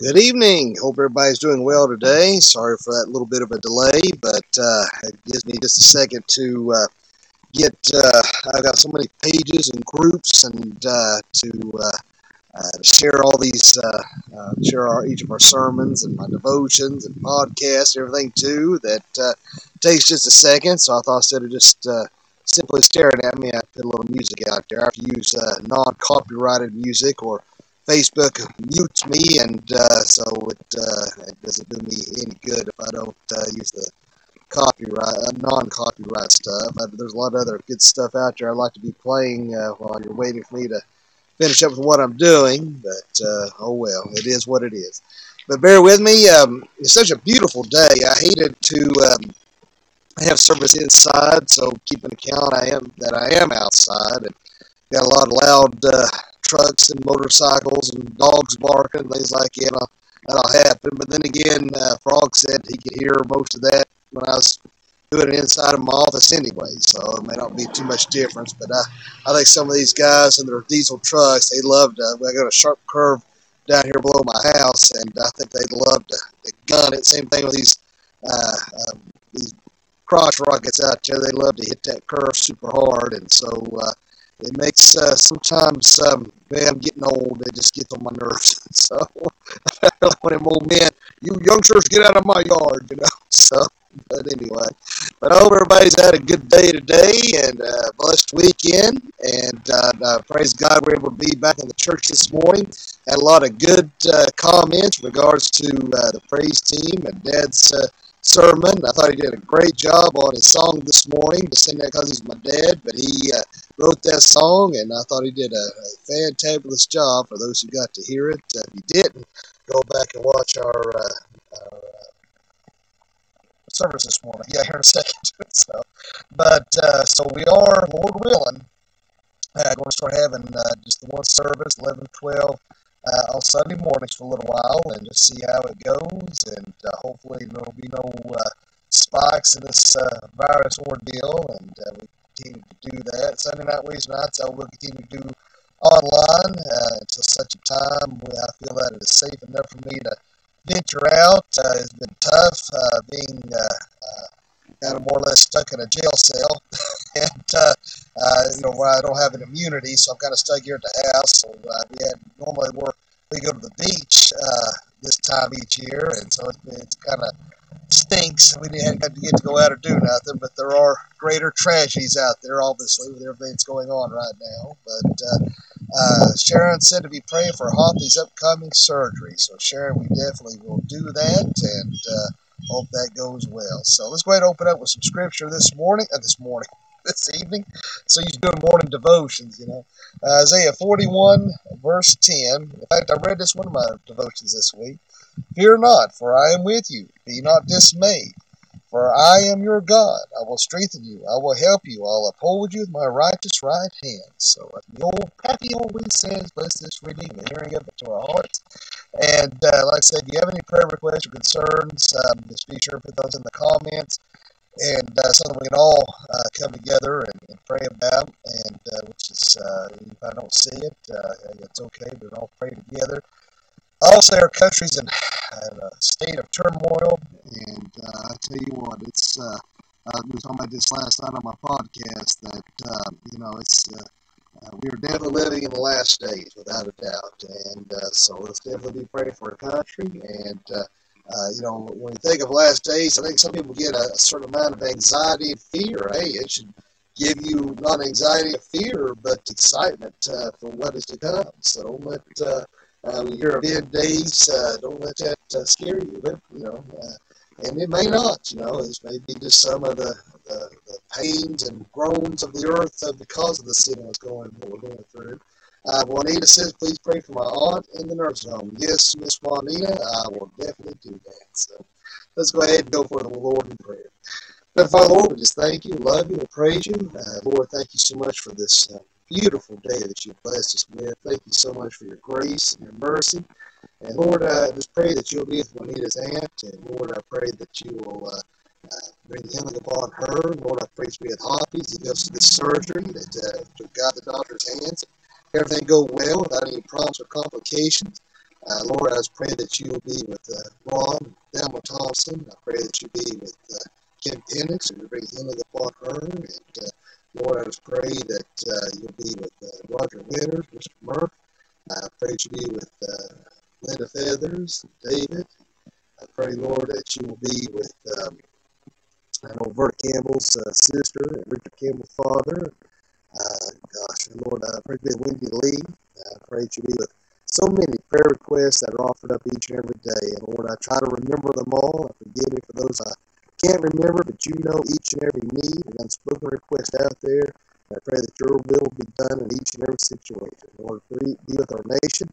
Good evening. Hope everybody's doing well today. Sorry for that little bit of a delay, but uh, it gives me just a second to uh, get. Uh, I've got so many pages and groups, and uh, to uh, uh, share all these, share our, each of our sermons and my devotions and podcasts, everything too. That takes just a second. So I thought instead of just simply staring at me, I put a little music out there. I have to use non-copyrighted music or Facebook mutes me, and uh, so it, uh, it, doesn't do me any good if I don't uh, use the copyright, uh, non-copyright stuff. I, there's a lot of other good stuff out there I'd like to be playing uh, while you're waiting for me to finish up with what I'm doing, but uh, oh well, it is what it is. But bear with me. Um, it's such a beautiful day. I hated to um, have service inside, so keep an account I am that I am outside and got a lot of loud trucks and motorcycles and dogs barking, things like that. You know, that'll happen. But then again, uh, Frog said he could hear most of that when I was doing it inside of my office anyway, so it may not be too much difference. But I, I think some of these guys in their diesel trucks, they love to. I got a sharp curve down here below my house, and I think they'd love to, to gun it. Same thing with these uh, um, these crotch rockets out there. They love to hit that curve super hard, and so uh, it makes uh, sometimes um, man, I'm getting old. It just gets on my nerves. So I feel like one of them old men, you youngsters get out of my yard, you know. So, but anyway, but I hope everybody's had a good day today and a blessed weekend. And uh, uh, praise God, we're able to be back in the church this morning. Had a lot of good uh, comments regards to uh, the praise team and Dad's uh, sermon. I thought he did a great job on his song this morning to sing that because he's my dad, but he uh, wrote that song and I thought he did a, a fantabulous job for those who got to hear it. Uh, if you didn't, go back and watch our, uh, our uh, service this morning. Yeah, here in a second. so, but uh, so we are, Lord willing, uh, going to start having uh, just the one service, 11, 12, uh, on Sunday mornings for a little while and just see how it goes. And uh, hopefully there'll be no uh, spikes in this uh, virus ordeal. And uh, we continue to do that. Sunday night, Wednesday nights, I will continue to do online uh, until such a time where I feel that it is safe enough for me to venture out. it's been tough being kind of more or less stuck in a jail cell. and, uh, you know, I don't have an immunity, so I'm kind of stuck here at the house. So uh, we had normally we're, we go to the beach uh, this time each year, and so it, it kind of stinks. We didn't get to go out or do nothing, but there are greater tragedies out there, obviously, with everything that's going on right now. But uh, uh, Sharon said to be praying for Hoppy's upcoming surgery. So, Sharon, we definitely will do that, and uh, Hope that goes well. So let's go ahead and open up with some scripture this morning. Uh, this morning, this evening. So he's doing morning devotions, you know. Uh, Isaiah 41, verse 10. In fact, I read this one of my devotions this week. Fear not, for I am with you. Be not dismayed, for I am your God. I will strengthen you. I will help you. I'll uphold you with my righteous right hand. So the old Pappy always says, bless this reading and hearing of it to our hearts. And uh, like I said, do you have any prayer requests or concerns? Um, just be sure to put those in the comments. And uh, something we can all uh, come together and, and, pray about. And uh, which is, uh, if I don't see it, uh, it's okay. We can all pray together. Also, our country's in, in a state of turmoil. And I tell you what, it's. I was talking about this last night on my podcast that you know it's uh, we are definitely living in the last days, without a doubt. And uh, so let's definitely be praying for our country. And, uh, uh, you know, when you think of last days, I think some people get a, a certain amount of anxiety and fear. Hey, it should give you not anxiety or fear, but excitement uh, for what is to come. So let uh, um, your event days, uh, don't let that uh, scare you. But, you know, uh, and it may not, you know, it's maybe just some of the, the, the pains and groans of the earth because of the sin that's going, what we're going through. Uh, Juanita says, please pray for my aunt in the nursing home. Yes, Miss Juanita, I will definitely do that. So let's go ahead and go for the Lord in prayer. But Father, Lord, we just thank you, love you, and praise you. Uh, Lord, thank you so much for this uh, beautiful day that you've blessed us with. Thank you so much for your grace and your mercy. And Lord, I just pray that you'll be with Juanita's aunt. And Lord, I pray that you will uh, uh, bring healing upon her. Lord, I pray for you at Hoppy's. He goes to this surgery, that uh, to God the doctor's hands. Everything go well without any problems or complications. Uh, Lord, I just pray that you will be with uh, Ron Thelma Thompson. I pray that you be with uh, Kim Penix and bring healing upon her. And uh, Lord, I just pray that uh, you'll be with uh, Roger Winters, Mr. Murph. I pray that you be with uh, Linda Feathers, David. I pray, Lord, that you will be with um, I know Bert Campbell's sister and Richard Campbell's father. Gosh, Lord, I pray to be Wendy Lee. I pray that you be with so many prayer requests that are offered up each and every day. And Lord, I try to remember them all. I Forgive me for those I can't remember, but you know each and every need and unspoken request out there. I pray that your will be done in each and every situation. Lord, be with our nation.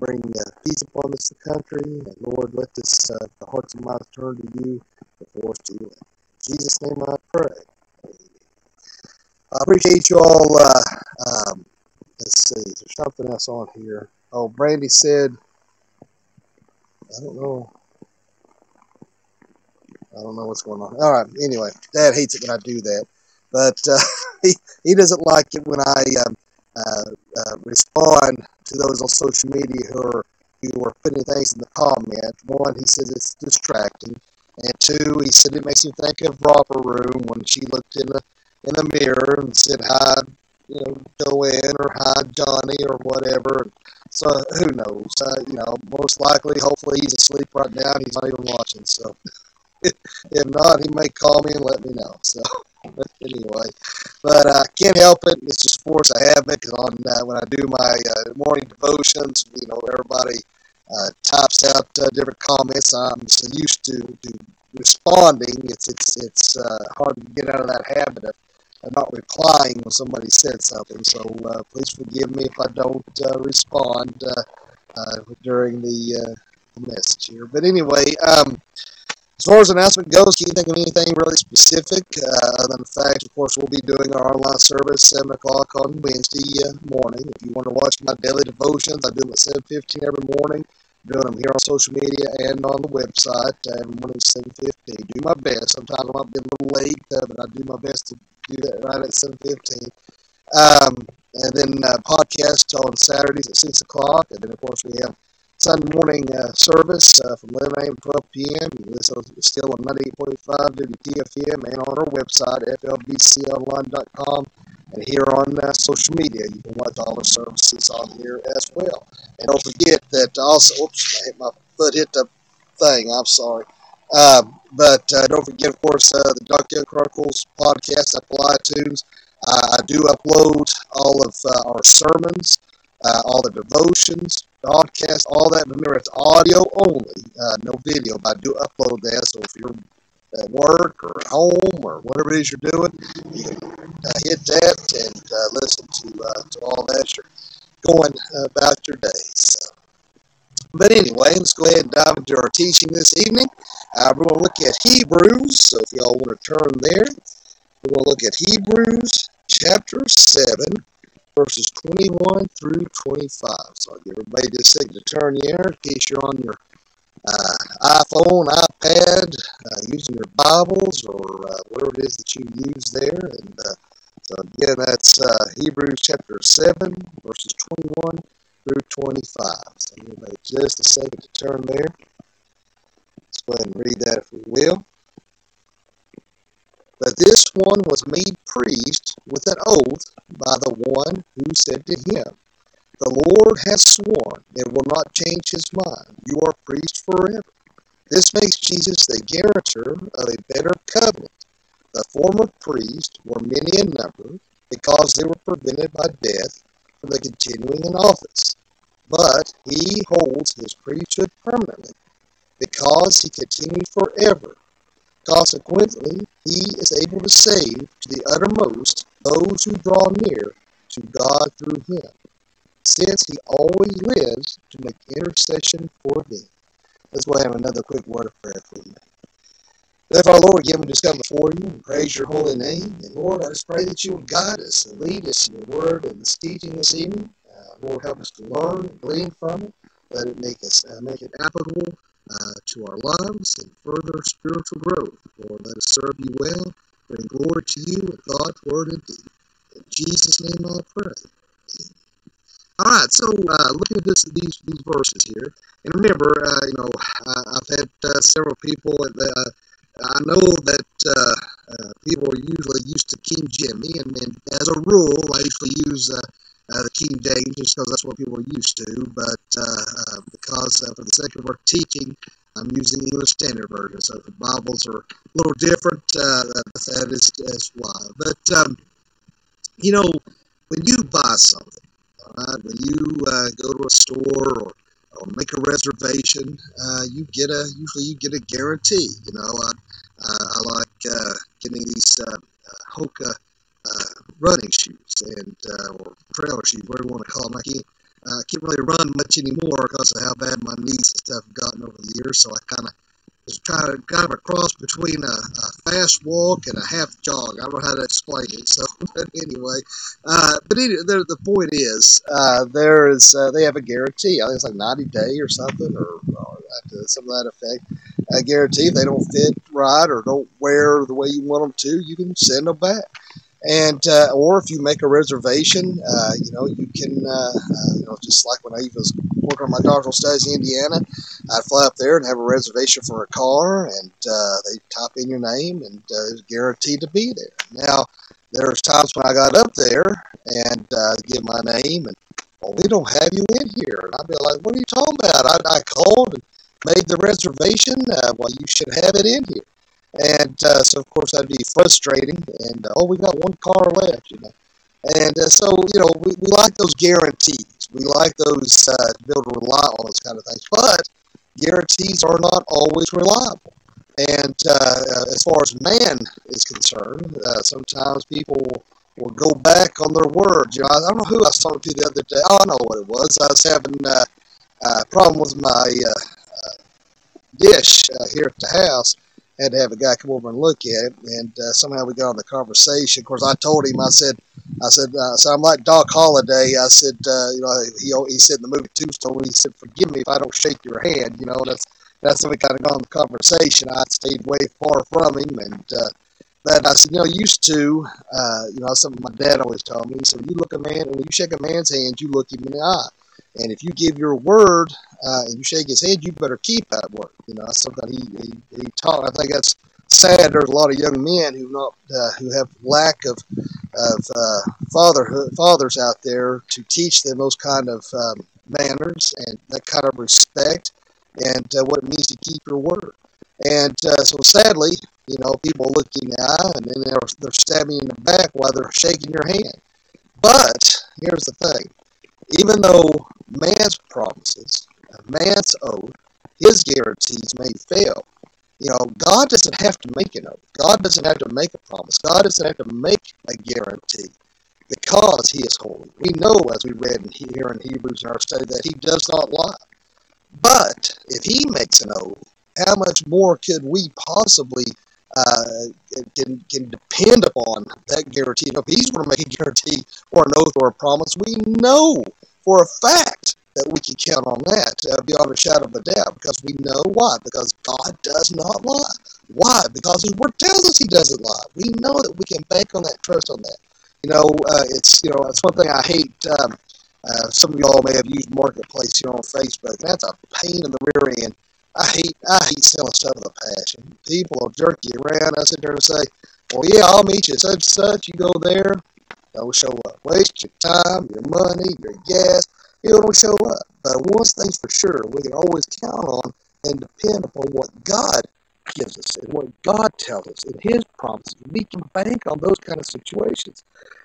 Bring uh, peace upon this country. And Lord, let this, uh, the hearts and minds turn to you before us to you. In Jesus' name I pray. I appreciate you all. Uh, um, let's see, there's something else on here. Oh, Brandy said, I don't know. I don't know what's going on. All right. Anyway, Dad hates it when I do that, but uh, he he doesn't like it when I um, uh, uh, respond to those on social media who are who are putting things in the comment. One, he says it's distracting, and two, he said it makes him think of Romper Room when she looked in the in the mirror and said hi, you know, Joanne or hi Johnny or whatever. So who knows? Uh, you know, most likely, hopefully, he's asleep right now and he's not even watching. So if not, he may call me and let me know. So anyway, but I can't help it. It's just force I have it. Cause on uh, when I do my uh, morning devotions, you know, everybody uh, types out uh, different comments. I'm so used to, to responding. It's it's it's uh, hard to get out of that habit of I'm not replying when somebody said something. So uh, please forgive me if I don't uh, respond uh, uh during the, uh, the, message here. But anyway, um, as far as announcement goes, can you think of anything really specific? Other than fact, of course, we'll be doing our online service 7 o'clock on Wednesday morning. If you want to watch my daily devotions, I do them at 7.15 every morning doing them here on social media and on the website every morning at 7.15. Do my best. Sometimes I might be a little late, uh, but I do my best to do that right at 7.15. Um, and then uh, podcast on Saturdays at 6 o'clock. And then, of course, we have Sunday morning uh, service uh, from 11 a.m. to 12 p.m. You listen still on 98.5 WTFM and on our website, flbconline.com. And here on uh, social media, you can watch all our services on here as well. And don't forget that also, oops, I hit my foot hit the thing. I'm sorry. Uh, but uh, don't forget, of course, uh, the Doc Young Chronicles podcast, Apple iTunes. Uh, I do upload all of our sermons, uh, all the devotions, podcast, all that. Remember, it's audio only, no video, but I do upload that. So if you're at work or at home or whatever it is you're doing, you can uh, hit that and uh, listen to, uh, to all that you're going about your day. So. But anyway, let's go ahead and dive into our teaching this evening. Uh, we're going to look at Hebrews, so if y'all want to turn there, we're going to look at Hebrews chapter 7, verses 21 through 25. So I'll give everybody just a second to turn there in case you're on your uh, iPhone, iPad, uh, using your Bibles or uh, whatever it is that you use there. And uh, so again, that's uh, Hebrews chapter 7, verses 21 through 25. So me just a second to turn there. Let's go ahead and read that if we will. But this one was made priest with an oath by the one who said to him, The Lord has sworn and will not change his mind. You are priest forever. This makes Jesus the guarantor of a better covenant. The former priests were many in number because they were prevented by death from the continuing in office. But he holds his priesthood permanently because he continues forever. Consequently, he is able to save to the uttermost those who draw near to God through him, since he always lives to make intercession for them. Let's go have another quick word of prayer for you. Therefore, Lord, we just come before you and praise your holy name. And Lord, I just pray that you would guide us and lead us in your word and this teaching this evening. Uh, Lord, help us to learn and glean from it. Let it make us uh, make it applicable uh, to our lives and further spiritual growth. Lord, let us serve you well, bring glory to you with God's word and deed. In Jesus' name I pray. Amen. All right, so uh, looking at this, these these verses here, And remember, uh, you know, I've had uh, several people. Uh, I know that uh, uh, people are usually used to King Jimmy, and, and as a rule, I usually use uh, the King James just because that's what people are used to. But because for the sake of our teaching, I'm using English Standard Version. So the Bibles are a little different, that is, is why. But um, you know, when you buy something, right, when you go to a store or or make a reservation, uh, you get a usually you get a guarantee. You know, I, uh, I like uh, getting these uh, running shoes and uh, or trailer shoes, whatever you want to call them. I can't, I can't really run much anymore because of how bad my knees and stuff have gotten over the years. So I kind of was trying to kind of a cross between a, a, fast walk and a half jog. I don't know how to explain it. So, but anyway, uh, but anyway, the, the point is, uh, there is uh, they have a guarantee. I think it's like 90 day or something, or, or something to that effect. I guarantee if they don't fit right or don't wear the way you want them to, you can send them back. And uh, or if you make a reservation, uh, you know you can, uh, uh you know, just like when I was working on my doctoral studies in Indiana, I'd fly up there and have a reservation for a car, and uh, they type in your name, and uh, it's guaranteed to be there. Now, there's times when I got up there and give my name, and well, we don't have you in here, and I'd be like, what are you talking about? I, I called and made the reservation. well, you should have it in here. And uh, so, of course, that'd be frustrating. And uh, oh, we got one car left, you know. And uh, so, you know, we, we like those guarantees. We like those uh, to be able to rely on those kind of things. But guarantees are not always reliable. And uh, as far as man is concerned, uh, sometimes people will, go back on their words. You know, I, don't know who I was talking to the other day. Oh, I know what it was. I was having a problem with my dish here at the house had to have a guy come over and look at it, and uh, somehow we got on the conversation. Of course, I told him, I said, I said, uh, so I'm like Doc Holliday. I said, uh, you know, he he said in the movie Tombstone, he said, forgive me if I don't shake your hand. You know, that's that's how we kind of got on the conversation. I stayed way far from him, and uh, but I said, you know, used to, uh, you know, something my dad always told me. He said, you look a man, when you shake a man's hand, you look him in the eye. And if you give your word uh, and you shake his hand, you better keep that word. You know, that's something he, he, he taught. I think that's sad. There's a lot of young men who not uh, who have lack of of uh, fatherhood fathers out there to teach them those kind of um, manners and that kind of respect and uh, what it means to keep your word. And uh, so sadly, you know, people look you in the eye and then they're, they're stabbing you in the back while they're shaking your hand. But here's the thing even though man's promises, man's oath, his guarantees may fail, you know, God doesn't have to make an oath. God doesn't have to make a promise. God doesn't have to make a guarantee because he is holy. We know, as we read in here in Hebrews in our study, that he does not lie. But if he makes an oath, how much more could we possibly uh, can can depend upon that guarantee. You know, if he's going to make a guarantee or an oath or a promise, we know for a fact that we can count on that uh, beyond a shadow of a doubt because we know why. Because God does not lie. Why? Because His Word tells us He doesn't lie. We know that we can bank on that, trust on that. You know, uh, it's you know, it's one thing I hate. Um, uh, some of y'all may have used Marketplace here on Facebook. and That's a pain in the rear end I hate I hate selling stuff with a passion. People will jerk you around. I sit there and say, "Well, yeah, I'll meet you such and such. You go there, don't show up. Waste your time, your money, your gas. Don't show up. But one thing's for sure, we can always count on and depend upon what God gives us and what God tells us in His promises. We can bank on those kind of situations.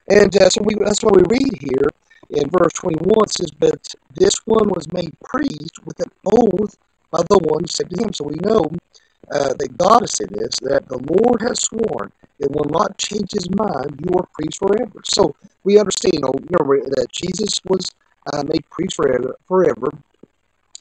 And uh, so we, that's why we read here in verse 21 says, But this one was made priest with an oath by the one who said to him. So we know uh, that God has said this, that the Lord has sworn it will not change his mind, you are priest forever. So we understand, you know, remember that Jesus was uh, made priest forever, forever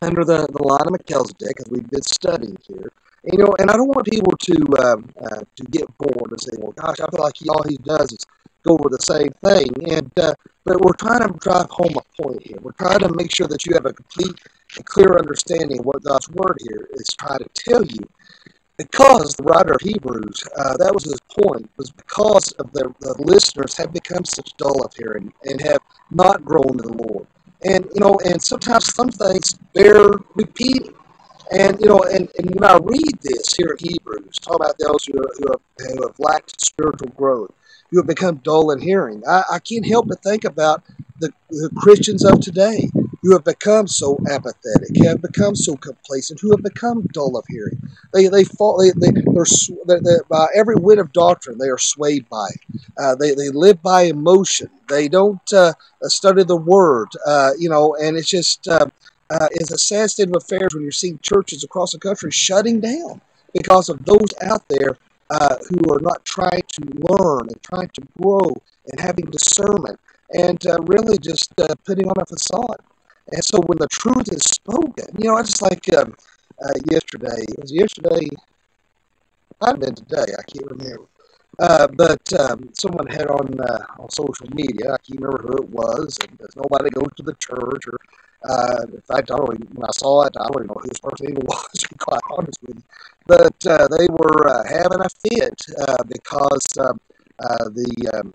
under the, the line of Melchizedek, as we've been studying here. And, you know, and I don't want people to um, uh, to get bored and say, well, gosh, I feel like he, all he does is go over the same thing. And uh, but we're trying to drive home a point here. We're trying to make sure that you have a complete a clear understanding of what God's word here is trying to tell you. Because the writer of Hebrews, uh, that was his point, was because of the, the listeners have become such dull of hearing and have not grown in the Lord. And you know, and sometimes some things bear repeating. And you know, and, and when I read this here in Hebrews, talk about those who, are, who, have, who have lacked spiritual growth, who have become dull in hearing, I, I can't help but think about the, the Christians of today who have become so apathetic, who have become so complacent, who have become dull of hearing. They they fall they they they're, they they by every wind of doctrine they are swayed by. Uh, they they live by emotion. They don't uh, study the word. Uh, you know, and it's just. Uh, uh, is a sad state of affairs when you're seeing churches across the country shutting down because of those out there uh, who are not trying to learn and trying to grow and having discernment and uh, really just uh, putting on a facade. And so when the truth is spoken, you know, I just like um, uh, yesterday, it was yesterday, have been today, I can't remember. Uh, but um, someone had on uh, on social media, I can't remember who it was, and nobody goes to the church or uh, in fact, I don't even, when I saw it, I don't even know who this person even was, to be quite honest with you. But uh, they were uh, having a fit uh, because um, the, um,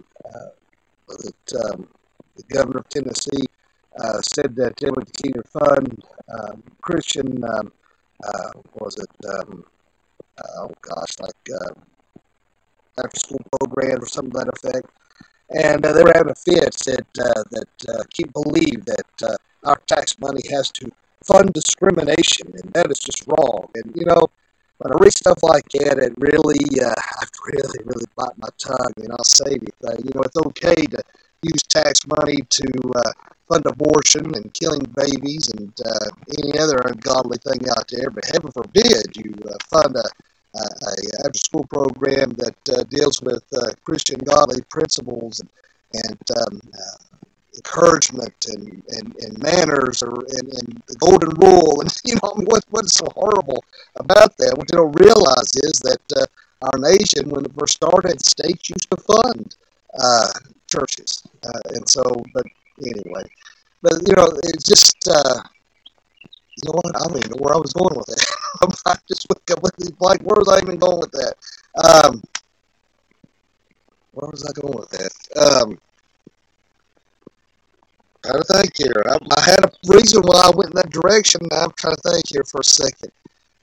um, the governor of Tennessee said that continue to fund um, Christian, um, was it, um, oh gosh, like after school programs or something to that effect. And they were having a fit said that keep believe that our tax money has to fund discrimination, and that is just wrong. And you know, when I read stuff like that, it really, uh, I really, really bite my tongue. And I'll say anything. You know, it's okay to use tax money to uh, fund abortion and killing babies and uh, any other ungodly thing out there, but heaven forbid you uh, fund a a, a after school program that uh, deals with uh, Christian godly principles and, and um, uh, encouragement and, and, and manners or and, and the golden rule and you know what what is so horrible about that? What they don't realize is that our nation when it first started states used to fund uh, churches uh, and so but anyway but you know it's just uh, you know what I don't even know where I was going with that I just wake up with these blank words I even going with that um, where was I going with that um, trying to think here. I, I, had a reason why I went in that direction. I'm trying to think here for a second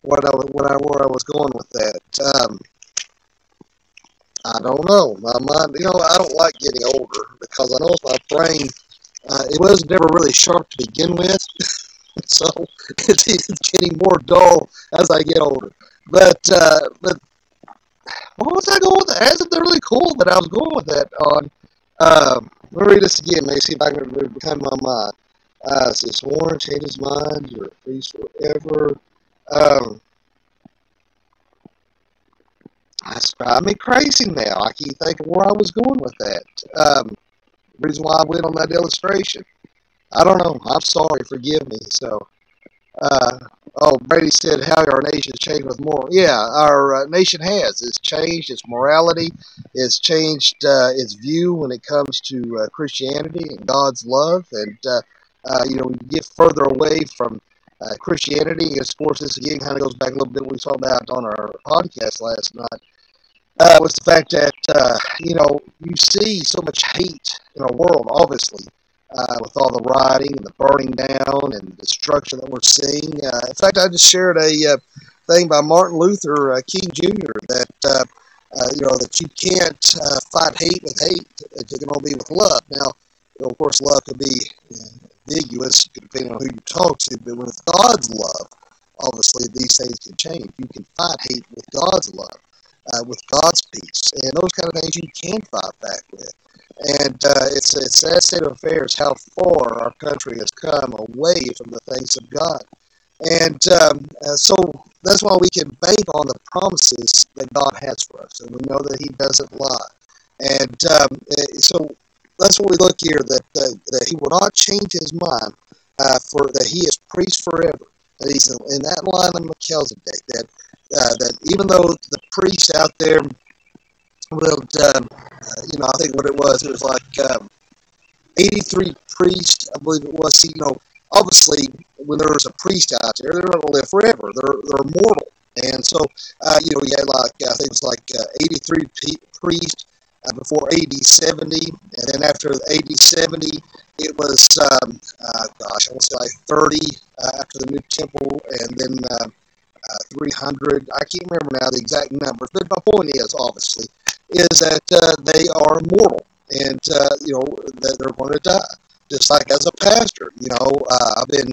what I what I where I was going with that. Um, I don't know. My mind, you know, I don't like getting older because I know my brain. Uh, it was never really sharp to begin with, so it's, getting more dull as I get older. But uh, but what was I going with that? Hasn't been really cool that I was going with that on. Um, let me read this again. Me see if I can become my mind. Uh, it says, Warren changed his mind. You're a forever. Um, that's driving me crazy now. I keep thinking where I was going with that. Um, reason why I went on that illustration. I don't know. I'm sorry. Forgive me. So, uh, oh, Brady said how our nation has changed with more. Yeah, our uh, nation has. It's changed its morality. It's changed uh, its view when it comes to uh, Christianity and God's love. And, uh, uh, you know, you get further away from Christianity, of course, this again kind of goes back a little bit what we talked about on our podcast last night. Was the fact that, you know, you see so much hate in our world, obviously uh, with all the rioting and the burning down and destruction that we're seeing. Uh, in fact, I just shared a uh, thing by Martin Luther uh, King Jr. that uh, uh, you know that you can't fight hate with hate; it can only be with love. Now, you know, of course, love can be ambiguous depending on who you talk to, but with God's love, obviously these things can change. You can fight hate with God's love. With God's peace, and those kind of things you can fight back with. And uh, it's a sad state of affairs how far our country has come away from the things of God. And um, uh, so that's why we can bank on the promises that God has for us. And we know that He doesn't lie. And um, eh, so that's what we look here that, uh, that He will not change His mind uh, for that He is priest forever. That He's in that line of Melchizedek. That, uh, that even though the priests out there well, um, uh, you know, I think what it was, it was like um, 83 priests, I believe it was. You know, obviously, when there's a priest out there, they're not going to live forever. They're they're mortal, and so uh, you know, we had like I think it was like uh, 83 priests uh, before AD 70, and then after AD 70, it was, um, gosh, I want to say like 30 uh, after the new temple, and then uh, uh 300. I can't remember now the exact numbers, but my point is, obviously, is that uh, they are mortal, and uh, you know that they're going to die. Just like as a pastor, you know, I've been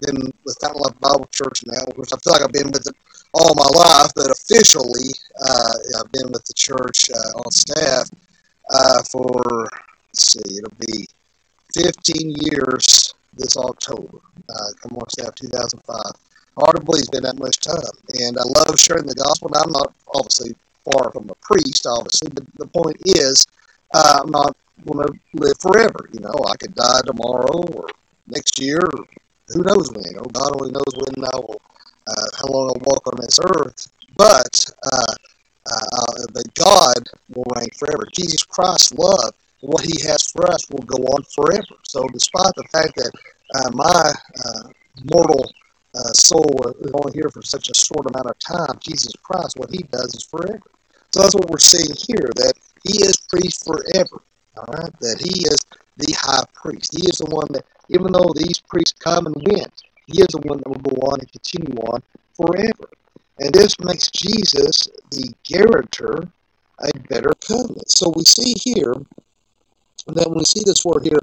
been with Fountain Life Bible Church now, which I feel like I've been with it all my life, but officially, I've been with the church on staff for let's see, it'll be 15 years this October. Uh, come on, staff 2005. It's been that much time. And I love sharing the gospel. Now, I'm not obviously far from a priest, obviously, but the point is, uh, I'm not going to live forever. You know, I could die tomorrow or next year, or who knows when. Oh, God only knows when I will, uh, how long I'll walk on this earth. But, uh, uh, but God will reign forever. Jesus Christ's love what he has for us will go on forever. So, despite the fact that uh, my uh, mortal uh, soul is only here for such a short amount of time, Jesus Christ, what he does is forever. So, that's what we're seeing here that he is priest forever. All right, that he is the high priest. He is the one that, even though these priests come and went, he is the one that will go on and continue on forever. And this makes Jesus the guarantor a better covenant. So we see here then when we see this word here,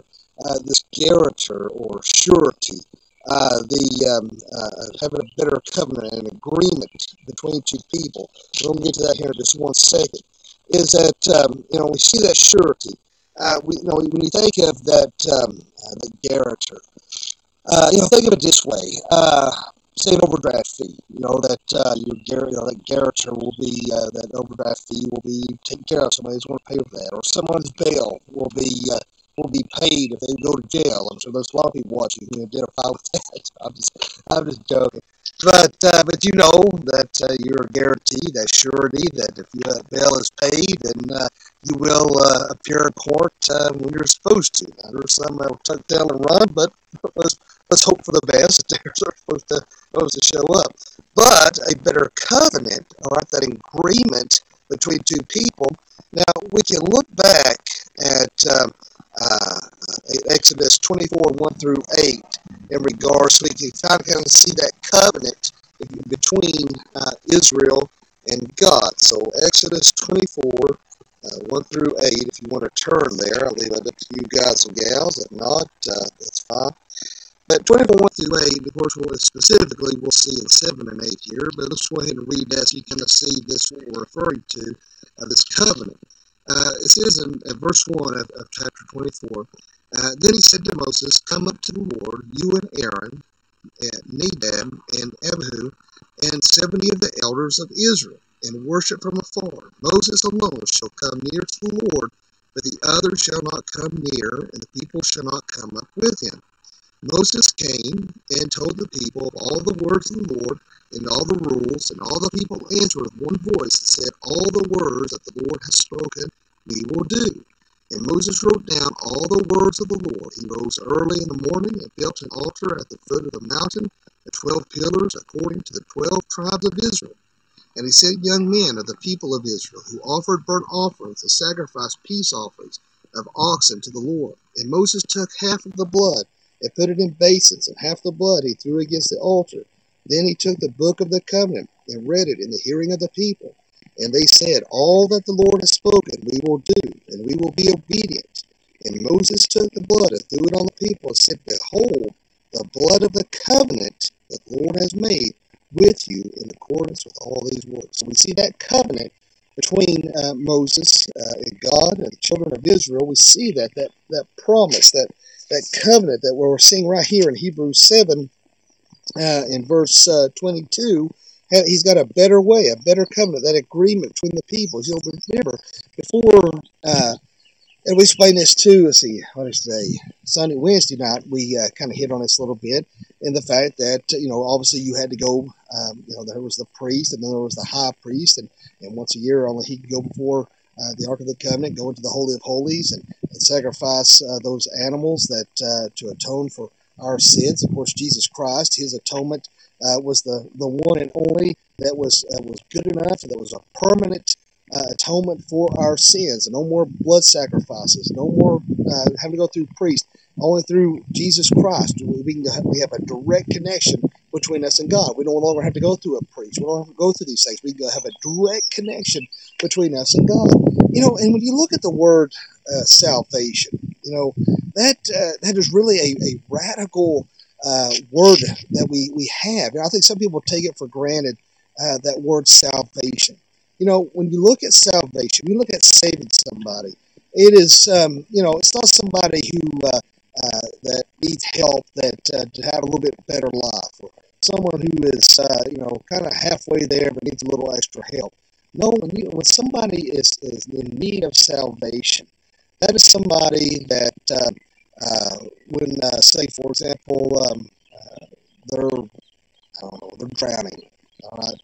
uh, this guarantor or surety, uh, the um, uh, having a better covenant and agreement between two people. We'll get to that here in just one second. Is that um, you know we see that surety. Uh, we you know when you think of that um, uh, the guarantor, uh, you know think of it this way say an overdraft fee. You know that uh, your you know, that guarantor will be uh, that overdraft fee will be taken care of. Somebody's going to pay for that, or someone's bail will be uh, will be paid if they go to jail. I'm sure there's a lot of people watching who identify with that. I'm just I'm just joking. But uh, but you know that uh, you're guaranteed that surety that if your bail is paid, then uh, you will uh, appear in court uh, when you're supposed to. Now, there's some that will tuck down and run, but let's let's hope for the best. They're supposed to supposed to show up. But a better covenant, all right, that agreement between two people. Now we can look back at um, Exodus 24 1 through 8 in regards, so can kind of see that covenant between uh, Israel and God. So Exodus 24 uh, 1 through 8, if you want to turn there, I'll leave it up to you guys and gals. If not, uh, that's fine. But 24 1 through 8, of course, we'll, specifically we'll see in 7 and 8 here, but let's go ahead and read that so you kind of see this what we're referring to, uh, this covenant. Uh, it says in verse 1 of, of chapter 24, uh, Then he said to Moses, Come up to the Lord, you and Aaron, Nadab, and Abihu, and seventy of the elders of Israel, and worship from afar. Moses alone shall come near to the Lord, but the others shall not come near, and the people shall not come up with him. Moses came and told the people of all the words of the Lord and all the rules, and all the people answered with one voice and said, All the words that the Lord has spoken, we will do. And Moses wrote down all the words of the Lord. He rose early in the morning and built an altar at the foot of the mountain, the twelve pillars according to the twelve tribes of Israel. And he sent young men of the people of Israel, who offered burnt offerings and sacrificed peace offerings of oxen to the Lord. And Moses took half of the blood and put it in basins, and half the blood he threw against the altar. Then he took the book of the covenant and read it in the hearing of the people. And they said, All that the Lord has spoken we will do, and we will be obedient. And Moses took the blood and threw it on the people and said, Behold, the blood of the covenant that the Lord has made with you in accordance with all these words. So we see that covenant between uh, Moses uh, and God and the children of Israel. We see that that that promise, that that covenant that we're seeing right here in Hebrews 7 uh, in verse uh, 22, he's got a better way, a better covenant, that agreement between the peoples. You'll remember before, uh, and we explained this too. Let's see, what is today? Sunday, Wednesday night, we uh, kind of hit on this a little bit in the fact that, you know, obviously you had to go, um, you know, there was the priest and then there was the high priest, and, and once a year only he could go before uh, the Ark of the Covenant, go into the Holy of Holies, and, and sacrifice uh, those animals that uh, to atone for our sins. Of course, Jesus Christ, His atonement uh, was the, the one and only that was uh, was good enough, that was a permanent uh, atonement for our sins. No more blood sacrifices. No more uh, having to go through priests. Only through Jesus Christ we, can we have a direct connection between us and God. We no longer have to go through a priest. We don't have to go through these things. We have a direct connection between us and God. You know, and when you look at the word uh, salvation, you know that uh, that is really a, a radical uh, word that we we have. And I think some people take it for granted uh, that word salvation. You know, when you look at salvation, you look at saving somebody. It is, um, you know, it's not somebody who uh, uh, that needs help that uh, to have a little bit better life, or someone who is, uh, you know, kind of halfway there but needs a little extra help. No, when, you, when somebody is, is in need of salvation, that is somebody that uh, uh, when, uh, say, for example, um, uh, they're, I don't know, they're drowning, all right?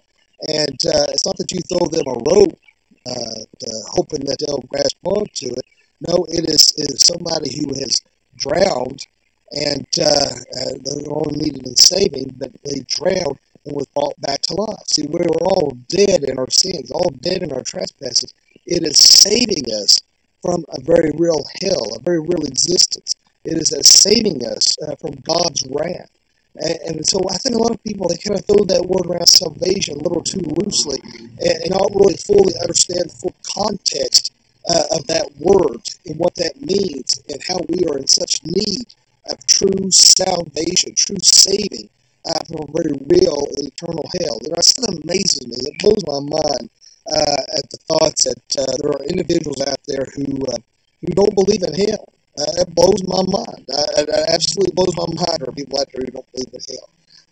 And uh, it's not that you throw them a rope uh, hoping that they'll grasp onto it. No, it is, it is somebody who has drowned and uh, uh, they were only needed in saving, but they drowned and was brought back to life. See, we were all dead in our sins, all dead in our trespasses. It is saving us from a very real hell, a very real existence. It is saving us uh, from God's wrath. And, and, so I think a lot of people, they kind of throw that word around salvation a little too loosely and, and not really fully understand the full context uh, of that word and what that means and how we are in such need of true salvation, true saving uh, from a very real eternal hell. It still amazes me. It blows my mind at the thoughts that uh, there are individuals out there who uh, who don't believe in hell. Uh, it blows my mind. it absolutely blows my mind. There are people out there who don't believe in hell.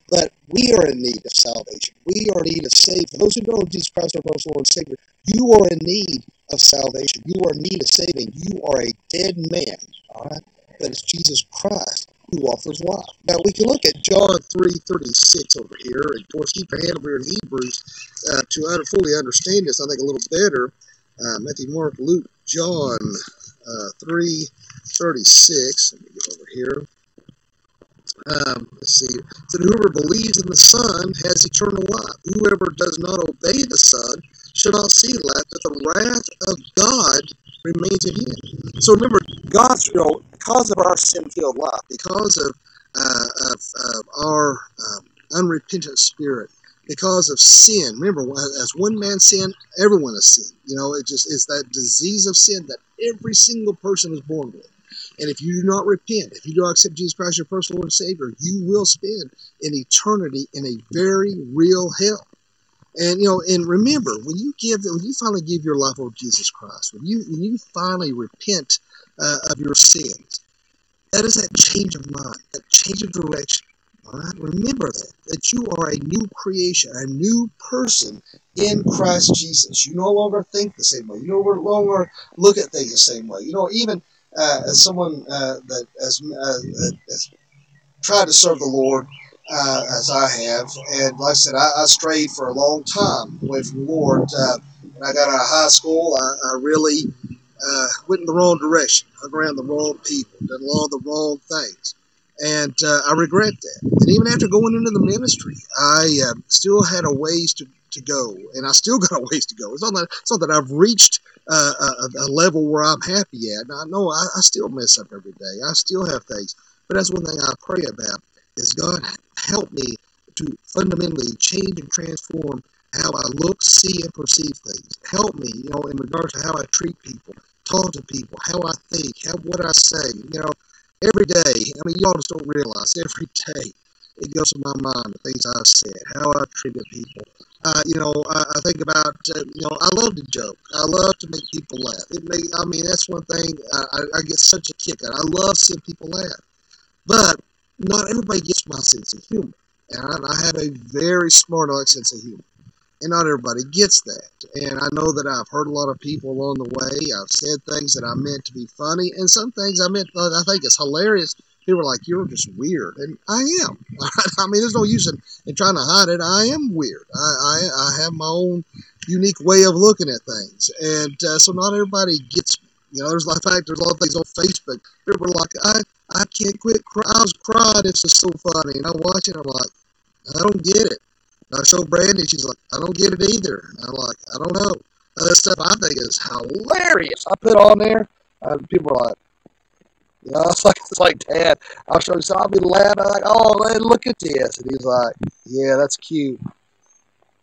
But we are in need of salvation. We are in need of saving. Those who know Jesus Christ, our Lord and Savior, you are in need of salvation. You are in need of saving. You are a dead man. All right, that is Jesus Christ who offers life. Now we can look at John three thirty six over here, and of course keep your hand over here in Hebrews uh, to fully understand this. I think a little better. Uh, Matthew, Mark, Luke, John uh, three thirty six. Let me get over here. Um, let's see. That whoever believes in the Son has eternal life. Whoever does not obey the Son shall not see life, but the wrath of God remains in him. So remember, God's, know, because of our sin-filled life, because of, uh, of, of, our um, unrepentant spirit, because of sin. Remember, as one man sinned, everyone has sinned. You know, it just is that disease of sin that every single person is born with. And if you do not repent, if you do not accept Jesus Christ your personal Lord and Savior, you will spend an eternity in a very real hell. And you know, and remember, when you give, when you finally give your life over to Jesus Christ, when you when you finally repent uh, of your sins, that is that change of mind, that change of direction. All right, remember that that you are a new creation, a new person in Christ Jesus. You no longer think the same way. You no longer look at things the same way. You know, even uh, as someone uh, that has, uh, has tried to serve the Lord uh, as I have. And like I said, I, I, strayed for a long time away from the Lord. Uh, when I got out of high school, I, I really uh, went in the wrong direction, hung around the wrong people, did a lot of the wrong things. And uh, I regret that. And even after going into the ministry, I uh, still had a ways to, to go, and I still got a ways to go. It's not that, it's not that I've reached uh, a, a, level where I'm happy at. And I know I, I still mess up every day. I still have things. But that's one thing I pray about is God help me to fundamentally change and transform how I look, see, and perceive things. Help me, you know, in regards to how I treat people, talk to people, how I think, how what I say. You know, every day. I mean, y'all just don't realize every day it goes to my mind the things I've said, how I treated people. Uh, you know, I, I think about, uh, you know, I love to joke. I love to make people laugh. It may, I mean, that's one thing I, I get such a kick out. I love seeing people laugh. But not everybody gets my sense of humor. And I have a very smart aleck sense of humor. And not everybody gets that. And I know that I've hurt a lot of people along the way. I've said things that I meant to be funny, and some things I meant I think it's hilarious. People are like, "You're just weird," and I am. I mean, there's no use in, in trying to hide it. I am weird. I, I, I have my own unique way of looking at things, and uh, so not everybody gets me. You know, there's like fact, there's a lot of things on Facebook. People are like, I, I can't quit. Cry. I was crying. It's just so funny. And I watch it. I'm like, I don't get it. And I show Brandy. She's like, I don't get it either. And I'm like, I don't know. Uh, stuff I think is hilarious. I put on there, And people are like, you know, it's like it's like Dad. I'll show you. So I'll be laughing. I'm like, oh, man, look at this, and he's like, yeah, that's cute.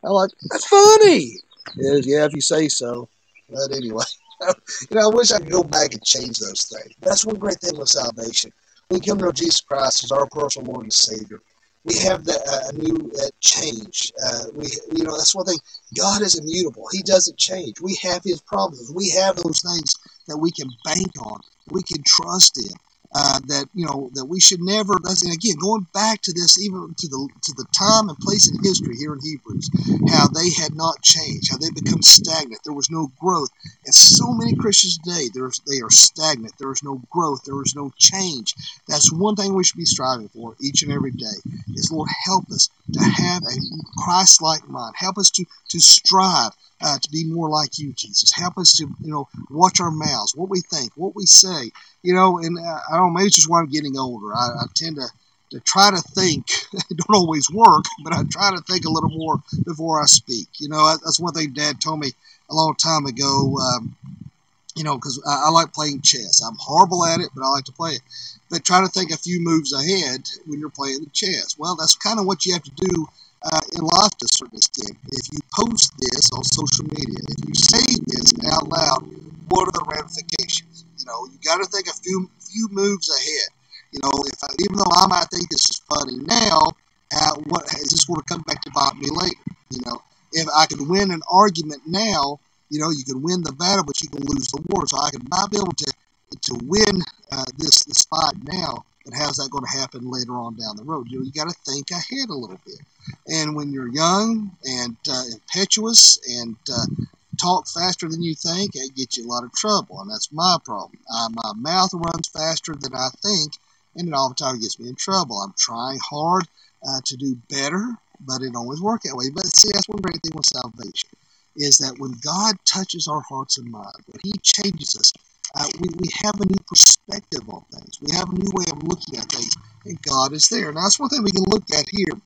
I'm like, that's funny. Is yeah, if you say so. But anyway, you know, I wish I could go back and change those things. That's one great thing with salvation. We come to know Jesus Christ as our personal Lord and Savior. We have that uh, new uh, change. Uh, we, you know, that's one thing. God is immutable. He doesn't change. We have His promises. We have those things that we can bank on. We can trust in uh, that you know that we should never. And again, going back to this, even to the to the time and place in history here in Hebrews, how they had not changed, how they become stagnant. There was no growth, and so many Christians today, there's they are stagnant. There is no growth. There is no change. That's one thing we should be striving for each and every day. Is Lord help us to have a Christ-like mind. Help us to to strive uh, to be more like you, Jesus. Help us to, you know, watch our mouths, what we think, what we say, you know. And uh, I don't know, maybe it's just why I'm getting older. I, I tend to to try to think. it don't always work, but I try to think a little more before I speak. You know, that's one thing Dad told me a long time ago. Um, you know, because I, I like playing chess. I'm horrible at it, but I like to play it. But try to think a few moves ahead when you're playing the chess. Well, that's kind of what you have to do uh, in a certain extent. If you post this on social media, if you say this out loud, what are the ramifications? You know, you got to think a few few moves ahead. You know, if I, even though I might think this is funny now, uh, what is this going to come back to bite me later? You know, if I could win an argument now, you know, you can win the battle, but you can lose the war. So I could might be able to to win uh, this this fight now but how's that going to happen later on down the road? You know, you got to think ahead a little bit. And when you're young and uh, impetuous and uh, talk faster than you think, it gets you a lot of trouble, and that's my problem. Uh, my mouth runs faster than I think, and it oftentimes gets me in trouble. I'm trying hard uh, to do better, but it always work that way. But see, that's one great thing with salvation is that when God touches our hearts and minds, when He changes us, uh, we, we have a new perspective on things. We have a new way of looking at things, and God is there. Now, that's one thing we can look at here.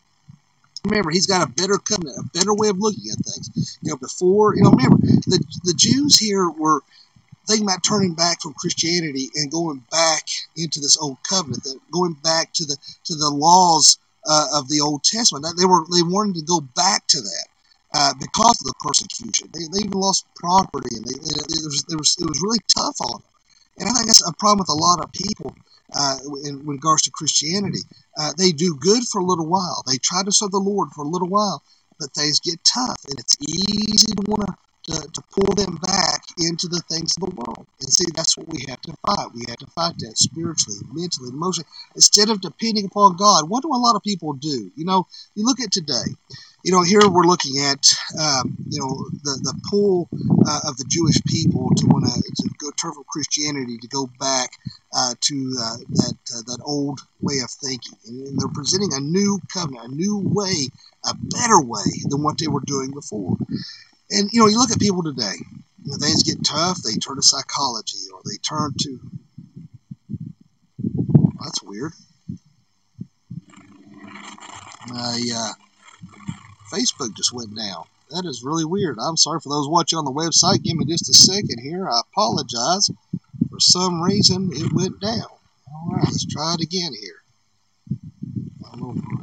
Remember, He's got a better covenant, a better way of looking at things. You know, before, you know, remember, the, the Jews here were thinking about turning back from Christianity and going back into this old covenant, going back to the to the laws uh, of the Old Testament. They were they wanted to go back to that uh, because of the persecution. They, they even lost property, and they, it, was, it, was, it was really tough on them. And I think that's a problem with a lot of people uh, in, regards to Christianity. Uh, they do good for a little while. They try to serve the Lord for a little while, but things get tough, and it's easy to want to, to pull them back into the things of the world. And see, that's what we have to fight. We have to fight that spiritually, mentally, emotionally. Instead of depending upon God, what do a lot of people do? You know, you look at today you know, here we're looking at, um, you know, the, the pull uh, of the Jewish people to want to go turn from Christianity to go back uh, to uh, that uh, that old way of thinking, and they're presenting a new covenant, a new way, a better way than what they were doing before. And you know, you look at people today. When things get tough, they turn to psychology, or they turn to. That's weird. I uh, Facebook just went down. That is really weird. I'm sorry for those watching on the website. Give me just a second here. I apologize. For some reason, it went down. All right, let's try it again here.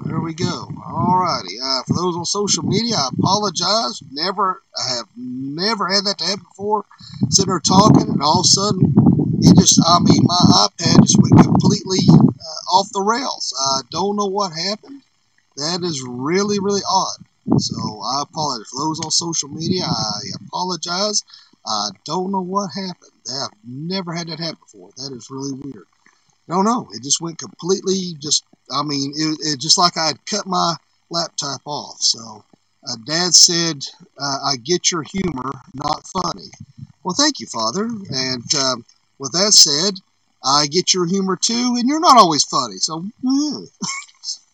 There we go. All righty. Uh, for those on social media, I apologize. Never, I have never had that to happen before. Sitting there talking, and all of a sudden, it just, I mean, my iPad just went completely uh, off the rails. I don't know what happened. That is really, really odd. So I apologize. For those on social media, I apologize. I don't know what happened. I've never had that happen before. That is really weird. I don't know. It just went completely just, I mean, it, it just like I had cut my laptop off. So uh, Dad said, uh, I get your humor, not funny. Well, thank you, Father. And um, with that said, I get your humor too, and you're not always funny. So,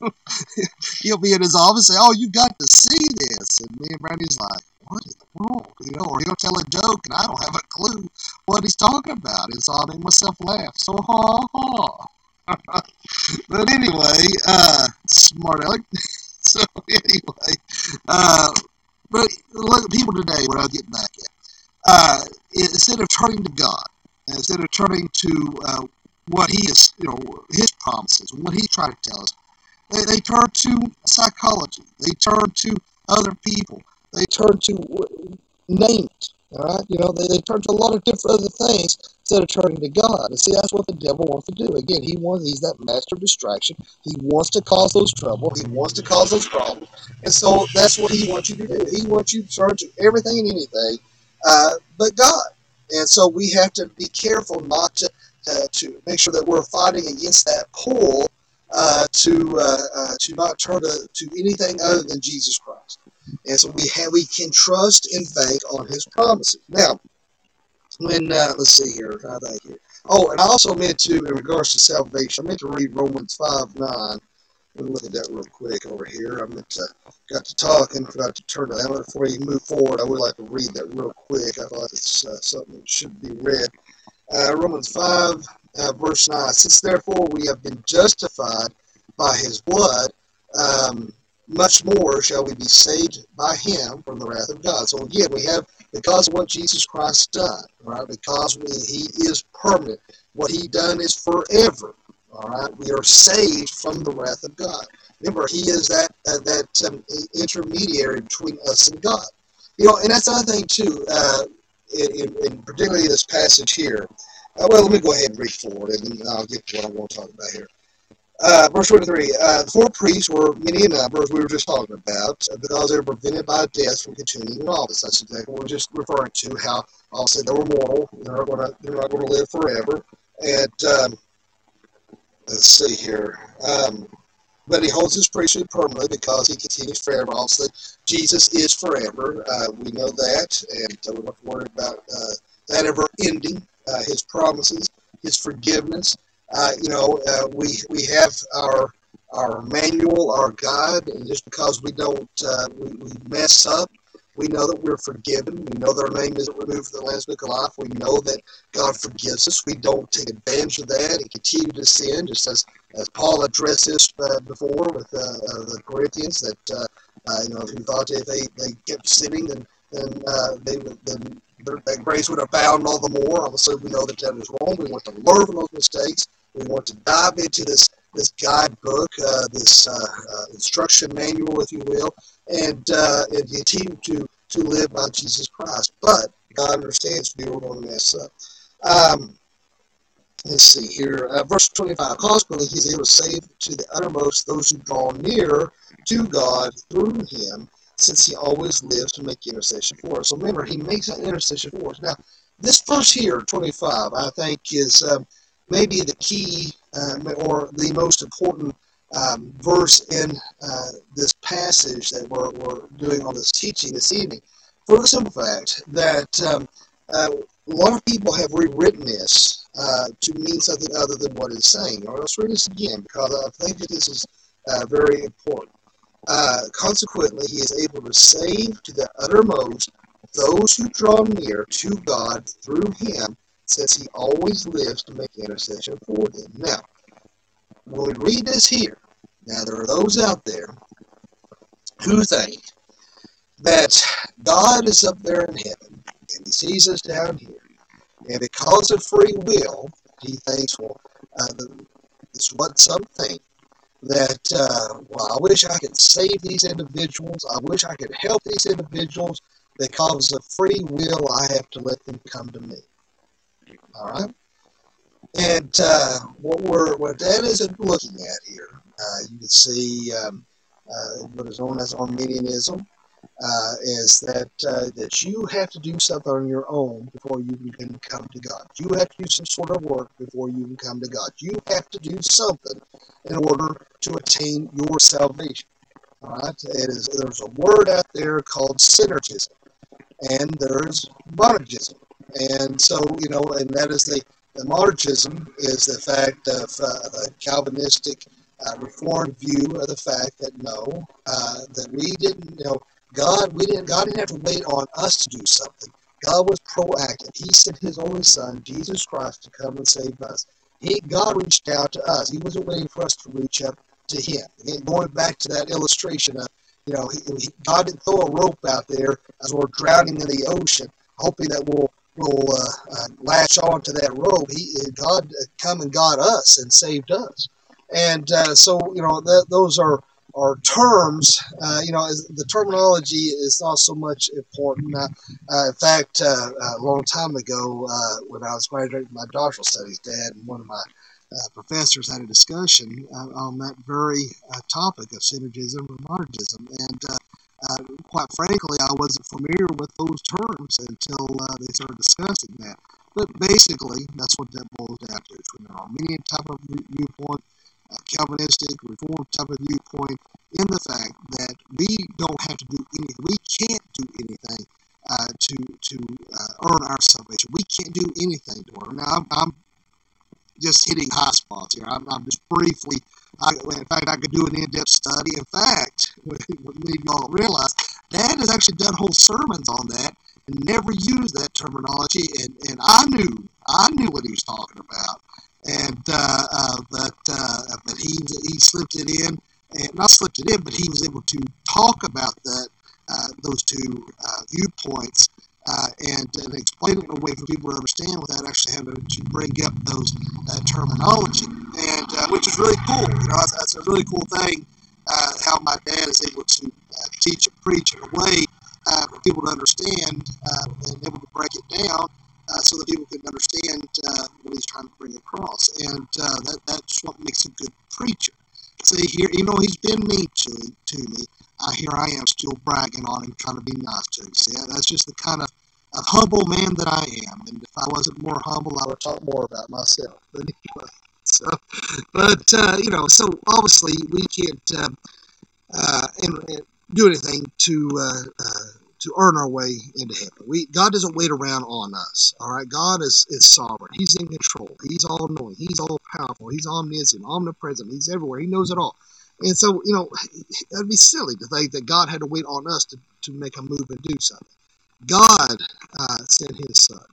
he'll be in his office and say, "Oh, you got to see this," and me and Brandy's like, "What in the world?" You know, or he'll tell a joke and I don't have a clue what he's talking about, and so I make myself laugh. So ha ha. but anyway, uh, smart aleck. so anyway, uh, but look, at people today, what I'll get back at, uh, instead of turning to God, instead of turning to uh, what He is, you know, His promises, what He trying to tell us, they, they turn to psychology. They turn to other people. They turn to name it. All right, you know, they, they turn to a lot of different other things instead of turning to God. And see, that's what the devil wants to do. Again, he wants he's that master distraction. He wants to cause those trouble. He wants to cause those problems. And so that's what he wants you to do. He wants you to turn to everything and anything uh, but God. And so we have to be careful not to uh, to make sure that we're fighting against that pull uh, to uh, uh, to not turn to, to anything other than Jesus Christ. And so we have, we can trust and bank on His promises. Now, when uh, let's see here, I think here. Oh, and I also meant to, in regards to salvation, I meant to read Romans five nine. Let me look at that real quick over here. I meant to got to talk and forgot to turn to that. Before you move forward, I would like to read that real quick. I thought it's uh, something that should be read. Romans five uh, verse nine. Since therefore we have been justified by His blood. Um, much more shall we be saved by him from the wrath of God. So again, we have because of what Jesus Christ done, right? Because we, he is permanent. What he done is forever. All right, we are saved from the wrath of God. Remember, he is that uh, that um, intermediary between us and God. You know, and that's another thing too. Uh, in, in, particularly this passage here. Uh, well, let me go ahead and read forward, and I'll get to what I want to talk about here. Uh, verse 23, uh, the four priests were many in number, as we were just talking about, uh, because they were prevented by death from continuing in office. That's exactly what we're just referring to, how I'll say they were mortal, they're not going to, they're not going to live forever. And um, let's see here. Um, but he holds his priesthood permanently because he continues forever. Also, Jesus is forever. Uh, we know that, and uh, we're not worried about uh, that ever ending. Uh, his promises, his forgiveness, uh, you know, uh, we we have our our manual, our guide, and just because we don't we, we mess up, we know that we're forgiven. We know that our name isn't removed from the Lamb's Book of Life. We know that God forgives us. We don't take advantage of that and continue to sin, just as, as Paul addressed this uh, before with uh, uh, the Corinthians, that you know who thought if they, they kept sinning, then then uh, they then that grace would abound all the more. Obviously, we know that that is wrong. We want to learn from those mistakes. We want to dive into this this guidebook, uh, this uh, uh, instruction manual, if you will, and uh, and continue to to live by Jesus Christ. But God understands we are going to mess up. Um, let's see here, uh, verse 25. Consequently, He's able to save to the uttermost those who draw near to God through Him, since He always lives to make intercession for us. So remember, He makes an intercession for us. Now, this verse here, 25, I think is. Um, maybe the key um, or the most important um, verse in uh, this passage that we're, we're doing on this teaching this evening for the simple fact that um, uh, a lot of people have rewritten this uh, to mean something other than what it's saying. Or let's read this again because I think that this is uh, very important. Uh, consequently, he is able to save to the uttermost those who draw near to God through him, since he always lives to make intercession for them. Now, when we read this here, now there are those out there who think that God is up there in heaven and he sees us down here, and because of free will, he thinks, well, uh, it's what some think that, uh, well, I wish I could save these individuals. I wish I could help these individuals. Because of free will, I have to let them come to me. All right. And uh, what we're what that is looking at here, uh, you can see um, uh, what is known as Arminianism, uh, is that uh, that you have to do something on your own before you can come to God. You have to do some sort of work before you can come to God. You have to do something in order to attain your salvation. All right. It is there's a word out there called synergism, and there's monergism. And so, you know, and that is the, the monergism is the fact of uh, the Calvinistic uh, reformed view of the fact that no, uh, that we didn't, you know, God, we didn't, God didn't have to wait on us to do something. God was proactive. He sent His only Son, Jesus Christ, to come and save us. He, God reached out to us. He wasn't waiting for us to reach up to Him. Again, going back to that illustration of, you know, he, he, God didn't throw a rope out there as we're drowning in the ocean, hoping that we'll will uh, uh, latch on to that rope. He, God come and got us and saved us. And uh, so, you know, those are, are terms, uh, you know, the terminology is not so much important. Uh, uh, in fact, a long time ago, when I was graduating my doctoral studies, Dad and one of my professors had a discussion on that very topic of synergism and monergism. And uh, quite frankly, I wasn't familiar with those terms until uh, they started discussing that. But basically, that's what that boils down to. It's an Arminian type of viewpoint, Calvinistic, Reformed type of viewpoint, in the fact that we don't have to do anything. We can't do anything uh, to to uh, earn our salvation. We can't do anything to earn. Now, I'm, I'm just hitting high spots here. I'm, I'm just briefly I, in fact, I could do an in-depth study. In fact, many of y'all realize, Dad has actually done whole sermons on that and never used that terminology. And, and I knew, I knew what he was talking about. And uh, uh, but uh, but he he slipped it in, and not slipped it in, but he was able to talk about that uh, those two uh, viewpoints uh, and, and explain it in a way for people to understand without actually having to bring up those terminology, and uh, which is really cool. You know, that's, that's a really cool thing. Uh, how my dad is able to teach and preach in a way uh, for people to understand uh and able to break it down. So that people can understand what he's trying to bring across, and that, that's what makes a good preacher. See here, you know, he's been mean to to me, uh, here I am still bragging on him, trying to be nice to him. See, that's just the kind of, of humble man that I am. And if I wasn't more humble, I would talk more about myself. But anyway, so, but, uh, you know, so obviously we can't um, uh, and, and do anything to uh, uh, to earn our way into heaven. We God doesn't wait around on us. All right, God is is sovereign. He's in control. He's all knowing. He's all powerful. He's omniscient, omnipresent. He's everywhere. He knows it all. And so, you know, it'd be silly to think that God had to wait on us to, to make a move and do something. God uh, sent his son,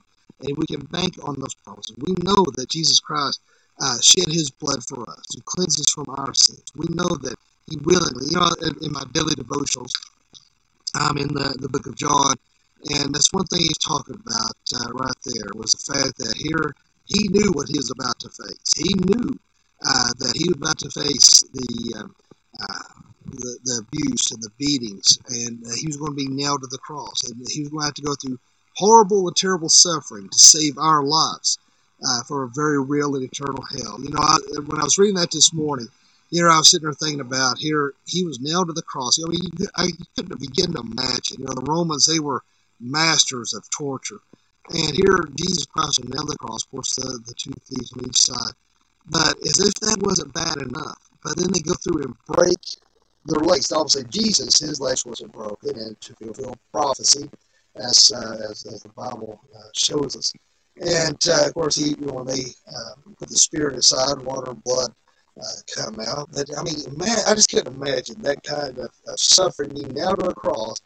and we can bank on those promises. We know that Jesus Christ uh, shed his blood for us to cleanse us from our sins. We know that he willingly, you know, in, in my daily devotionals, I'm in the, the book of John, and that's one thing he's talking about uh, right there was the fact that here he knew what he was about to face. He knew uh, that he was about to face the, um, uh, the, the abuse and the beatings, and he was going to be nailed to the cross, and he was going to have to go through horrible and terrible suffering to save our lives uh, for a very real and eternal hell. You know, I, when I was reading that this morning, you know, I was sitting there thinking about here he was nailed to the cross. I mean, I couldn't begin to imagine. You know, the Romans they were masters of torture, and here Jesus Christ was nailed to the cross. Of course, the, the two thieves on each side. But as if that wasn't bad enough. But then they go through and break their legs. Obviously, Jesus, his legs wasn't broken, and to fulfill prophecy, as uh, as, as, the Bible uh, shows us. And uh, of course, he when they uh, put the spirit aside, water and blood come out. But I mean, man, I just can't imagine that kind of, of suffering. You now to a cross,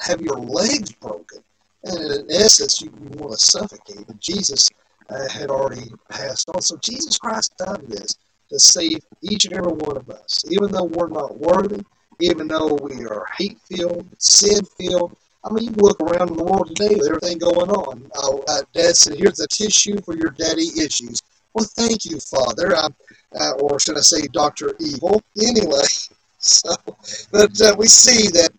have your legs broken, and in essence, you, you want to suffocate. But Jesus uh, had already passed on. So Jesus Christ done this to save each and every one of us, even though we're not worthy, even though we are hate filled, sin filled. I mean, you look around in the world today with everything going on. Uh, uh, Dad said, "Here's a tissue for your daddy issues." Well, thank you, Father, uh, uh or should I say, Doctor Evil? Anyway, so but uh, we see that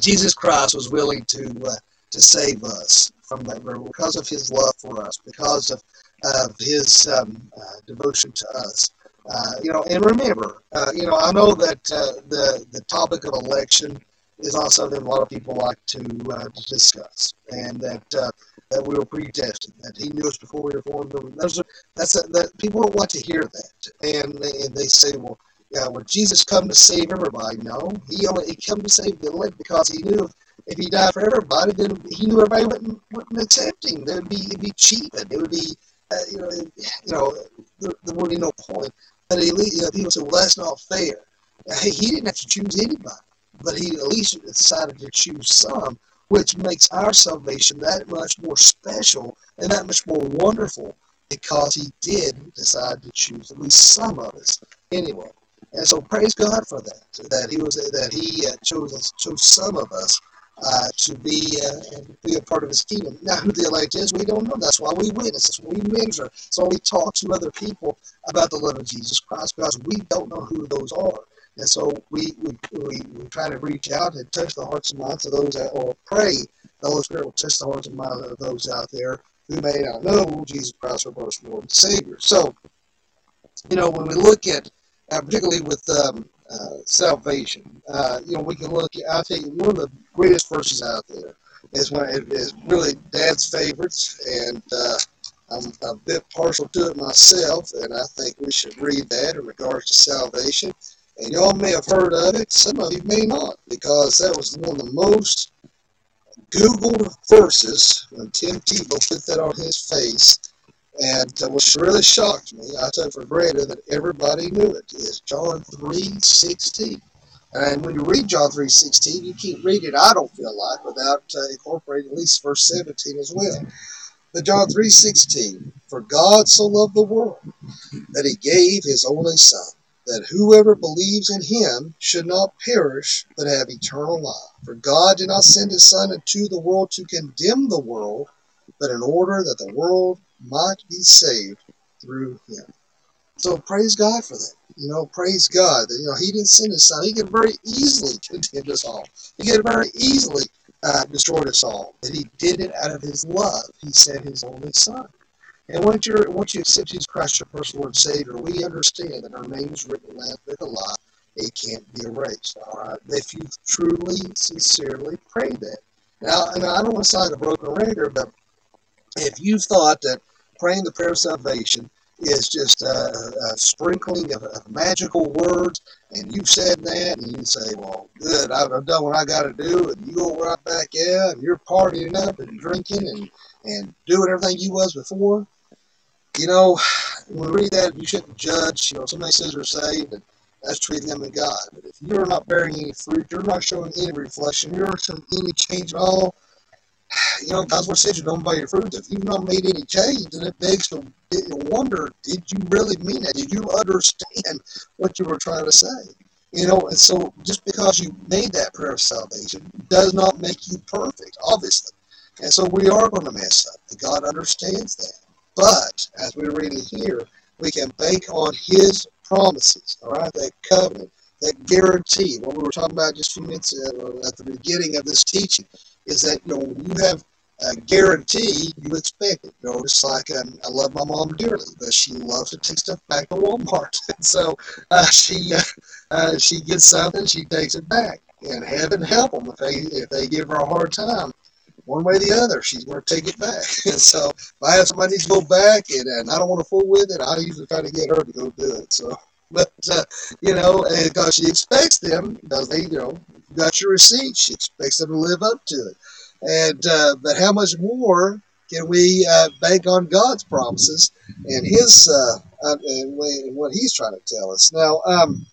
Jesus Christ was willing to uh, to save us from that river because of his love for us, because of, of his um, uh, devotion to us. Uh, you know, and remember, uh, you know, I know that the the topic of election is not something a lot of people like to, to discuss, and that that we were predestined, that He knew us before we were formed. Are, that's a, that people don't like to hear that, and and they say, well, yeah, would Jesus come to save everybody? No, He only He come to save the elect because He knew if he died for everybody, then he knew everybody wouldn't, wouldn't accept him. There would be it'd be cheapened. It would be uh, you know you know there, there would be no point. But least you know, people say, well, that's not fair. Hey, he didn't have to choose anybody, but he at least decided to choose some, which makes our salvation that much more special and that much more wonderful because he did decide to choose at least some of us anyway. And so praise God for that, that he was that he uh, chose chose some of us uh, to be uh, be a part of His kingdom. Now, who the elect is, we don't know. That's why we witness. That's why we minister. That's why we talk to other people about the love of Jesus Christ because we don't know who those are. And so we, we, we, we try to reach out and touch the hearts and minds of those that, or pray the Holy Spirit will touch the hearts and minds of those out there who may not know Jesus Christ, our personal Lord and Savior. So, you know, when we look at, uh, particularly with um, uh, salvation, uh, you know, we can look at, I'll tell you, one of the greatest verses out there is one it is really Dad's favorites, and uh, I'm a bit partial to it myself, and I think we should read that in regards to salvation. And y'all may have heard of it, some of you may not, because that was one of the most Googled verses when Tim Tebow put that on his face. And uh, what really shocked me, I took for granted that everybody knew it, is John 3.16. And when you read John 3.16, you can't read it, I don't feel like, without uh, incorporating at least verse 17 as well. But John 3.16, For God so loved the world that he gave his only Son, that whoever believes in him should not perish, but have eternal life. For God did not send his Son into the world to condemn the world, but in order that the world might be saved through him. So praise God for that. You know, praise God that you know He didn't send His Son. He could very easily condemn us all. He could very easily uh, destroy us all. But He did it out of His love. He sent His only Son. And once you once you accept Jesus Christ, your personal Lord and Savior, we understand that our name is written in the Lamb Book of Life. It can't be erased. All right. If you truly, sincerely pray that. Now, and I don't want to sound a broken record, but if you thought that praying the prayer of salvation is just a, a sprinkling of, of, magical words, and you said that, and you say, "Well, good, I've done what I got to do," and you go right back out, and you're partying up and drinking and and doing everything you was before you know, when we read that, you shouldn't judge. You know, somebody says they're saved, and that's between them and God. But if you're not bearing any fruit, you're not showing any reflection, you're not showing any change at all. You know, God's what says you don't buy your fruit. If you've not made any change, then it begs to wonder: Did you really mean that? Did you understand what you were trying to say? You know, and so just because you made that prayer of salvation does not make you perfect, obviously. And so we are going to mess up. And God understands that. But as we're reading here, we can bank on his promises, all right, that covenant, that guarantee. What we were talking about just a few minutes at the beginning of this teaching is that you know you have a guarantee, you expect it. You know, just like um, I love my mom dearly, but she loves to take stuff back to Walmart. And so uh, she uh, uh, she gets something, she takes it back. And heaven help them if they if they give her a hard time one way or the other, she's going to take it back. and so if I have somebody to go back and, and I don't want to fool with it, I usually try to get her to go do it. So, but uh, you know, because she expects them, because they, you know, got your receipt, she expects them to live up to it. And uh, but how much more can we uh, bank on God's promises and His uh, and what He's trying to tell us? Now, um,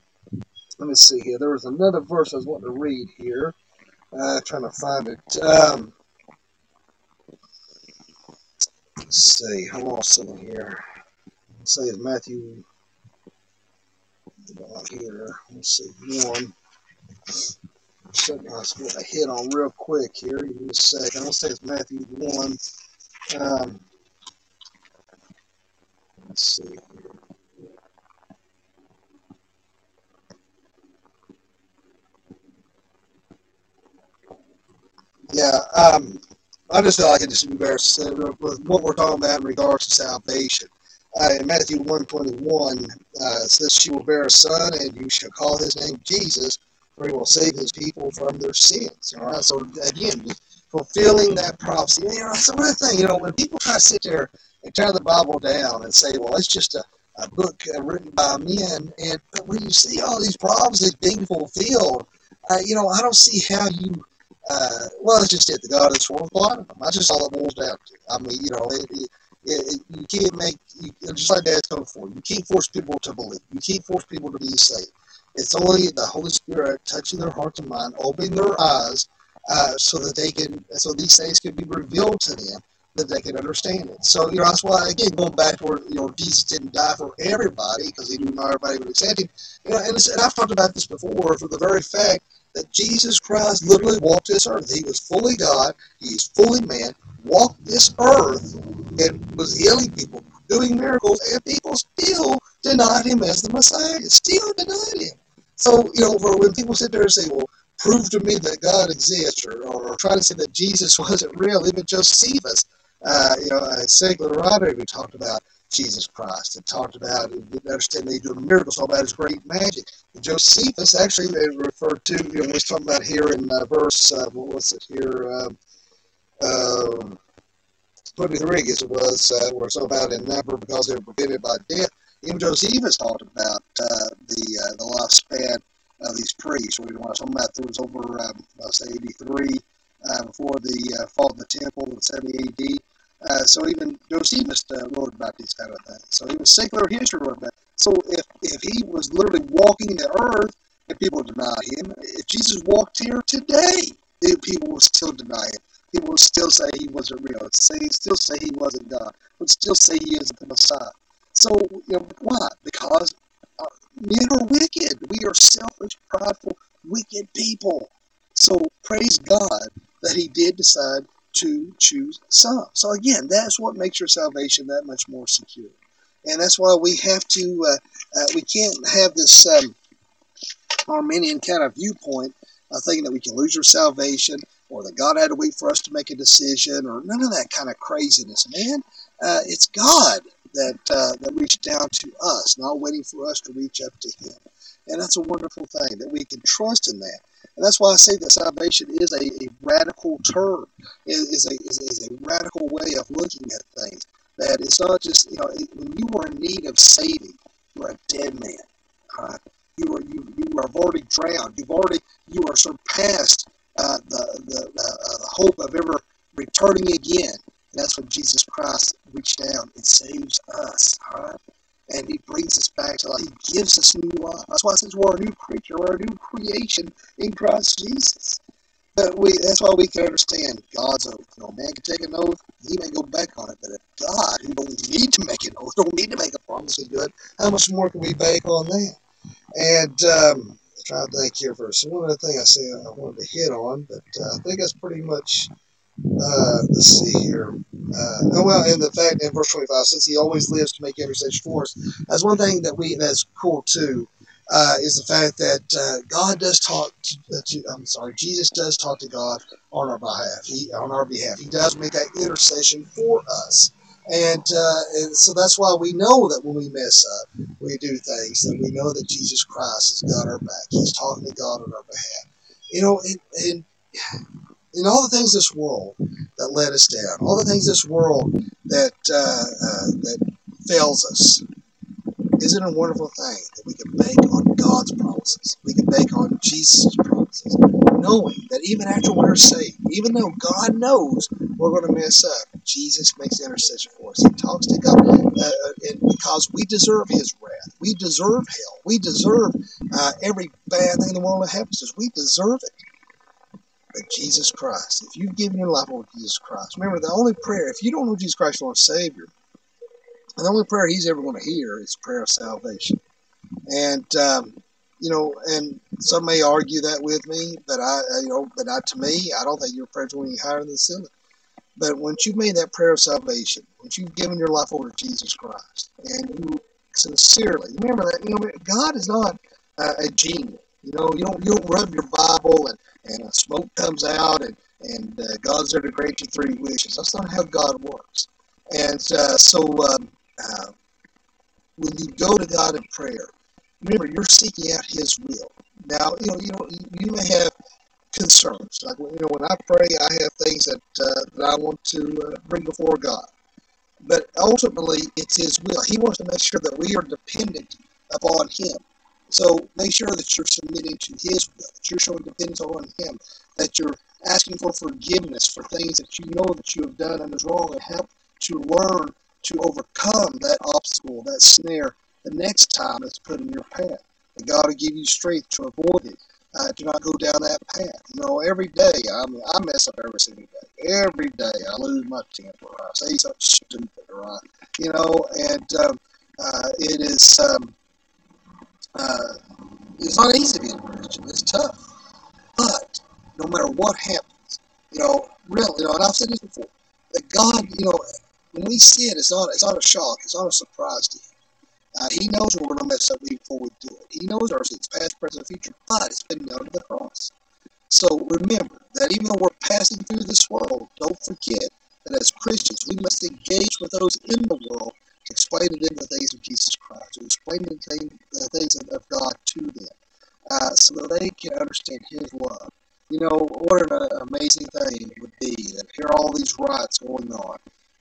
let me see here. There was another verse I was wanting to read here. Uh, trying to find it. Um, Let's see, I lost some here. Let's say it's Matthew here. Let's see, one. Something I was going to hit on real quick here. Give me a second. I'll say it's Matthew 1. Um, let's see here. Yeah, um, I just feel like it just embarrassed with what we're talking about in regards to salvation. Uh, in Matthew 121, uh, says, She will bear a son, and you shall call his name Jesus, for he will save his people from their sins. All right, so again, fulfilling that prophecy. You know, that's another thing, you know, when people try to sit there and tear the Bible down and say, well, it's just a, a book uh, written by men, and when you see all these prophecies being fulfilled, uh, you know, I don't see how you uh, well, it's just it. The God is forth blinding them. That's just all it boils down to. I mean, you know, it, it, it, you can't make, you, just like Dad's coming for, you can't force people to believe. You can't force people to be saved. It's only the Holy Spirit touching their hearts and mind, opening their eyes, uh, so that they can, so these things can be revealed to them. That they can understand it. So, you know, that's why, again, going back to where, you know, Jesus didn't die for everybody because he knew not everybody would accept him. You know, and, and I've talked about this before for the very fact that Jesus Christ literally walked this earth. He was fully God, he's fully man, walked this earth and was healing people, doing miracles, and people still denied him as the Messiah, still denied him. So, you know, for when people sit there and say, well, prove to me that God exists, or, or, or try to say that Jesus wasn't real, even Josephus, uh, you know, a secular writer who talked about Jesus Christ and talked about, didn't understand they doing miracles, talked about his great magic. Josephus actually referred to, you know, he's talking about here in uh, verse, uh, what was it here? Um, um, 23, I guess it was, uh, where it's about in number because they were prevented by death. Even Josephus talked about uh, the uh, the lifespan of these priests. We want to talk about there was over, um, say, 83 uh, before the uh, fall of the temple in 70 AD. Uh, so even Josephus uh, wrote about these kind of things. So even secular history wrote about. It. So if if he was literally walking the earth and people deny him, if Jesus walked here today, people would still deny him. People would still say he wasn't real. Say still say he wasn't God. Would still say he isn't the Messiah. So you know why? Because uh, men are wicked. We are selfish, prideful, wicked people. So praise God that He did decide to choose some. So again, that's what makes your salvation that much more secure. And that's why we have to, uh, uh, we can't have this um, Arminian kind of viewpoint uh, thinking that we can lose our salvation or that God had to wait for us to make a decision or none of that kind of craziness, man. Uh, it's God that uh, that reached down to us, not waiting for us to reach up to Him. And that's a wonderful thing that we can trust in that. And that's why I say that salvation is a, a radical term, is, is, a, is, is, a radical way of looking at things. That it's not just, you know, when you are in need of saving, you're a dead man. Right? You are you you have already drowned. You've already you are surpassed uh, the the, uh, the hope of ever returning again. And that's when Jesus Christ reached down and saves us. Right? And he brings us back to life. He gives us new life. That's why it says we're a new creature, we're a new creation in Christ Jesus. We that's why we can understand God's oath. You know, man can take an oath, he may go back on it, but if God, who don't need to make an oath, don't need to make a promise to do it, how much more can we bank on that? And um, trying to think here first. One other thing I say I wanted to hit on, but uh, I think that's pretty much uh, let's see here. Uh, oh well, and the fact in verse 25, since he always lives to make intercession for us, that's one thing that we that's cool too. Uh, is the fact that uh, God does talk to, uh, to, I'm sorry, Jesus does talk to God on our behalf. He on our behalf. He does make that intercession for us, and uh, and so that's why we know that when we mess up, we do things that we know that Jesus Christ has got our back. He's talking to God on our behalf. You know, and, and in all the things this world that let us down, all the things this world that uh, uh, that fails us, isn't it a wonderful thing that we can bank on God's promises? We can bank on Jesus' promises, knowing that even after we're saved, even though God knows we're going to mess up, Jesus makes intercession for us. He talks to God, uh, and because we deserve His wrath, we deserve hell, we deserve uh, every bad thing in the world that happens to us. We deserve it but Jesus Christ. If you've given your life over to Jesus Christ, remember the only prayer, if you don't know Jesus Christ as Savior, and the only prayer He's ever going to hear is prayer of salvation. And, um, you know, and some may argue that with me, but I, you know, but I, to me, I don't think your prayer's going any higher than the ceiling. But once you've made that prayer of salvation, once you've given your life over to Jesus Christ, and you sincerely remember that, you know, God is not uh, a genie. You know, you don't you don't rub your Bible and and smoke comes out and and uh, God's there to grant you three wishes. That's not how God works. And uh, so um, uh, when you go to God in prayer, remember you're seeking out His will. Now you know you know you may have concerns. Like you know when I pray, I have things that uh, that I want to uh, bring before God. But ultimately, it's His will. He wants to make sure that we are dependent upon Him. So make sure that you're submitting to His will, that you're showing dependence on Him, that you're asking for forgiveness for things that you know that you have done and is wrong, and help to learn to overcome that obstacle, that snare, the next time it's put in your path. And God will give you strength to avoid it. uh, do not go down that path. You know, every day I mean, I mess up every single day. Every day I lose my temper. I say something stupid, or I, you know, and um, uh, it is um, uh, it's not easy being a Christian. It's tough, but no matter what happens, you know, really, you know, and I've said this before, that God, you know, when we sin, it's not it's not a shock, it's not a surprise to Him. Uh, he knows we're going to mess up before we do it. He knows our sins, past, present, future, but it's been nailed to the cross. So remember that even though we're passing through this world, don't forget that as Christians, we must engage with those in the world explain to them the things of Jesus Christ, to explain the things, of God to them, uh, so that they can understand His love. You know, what an amazing thing it would be to hear all these riots going on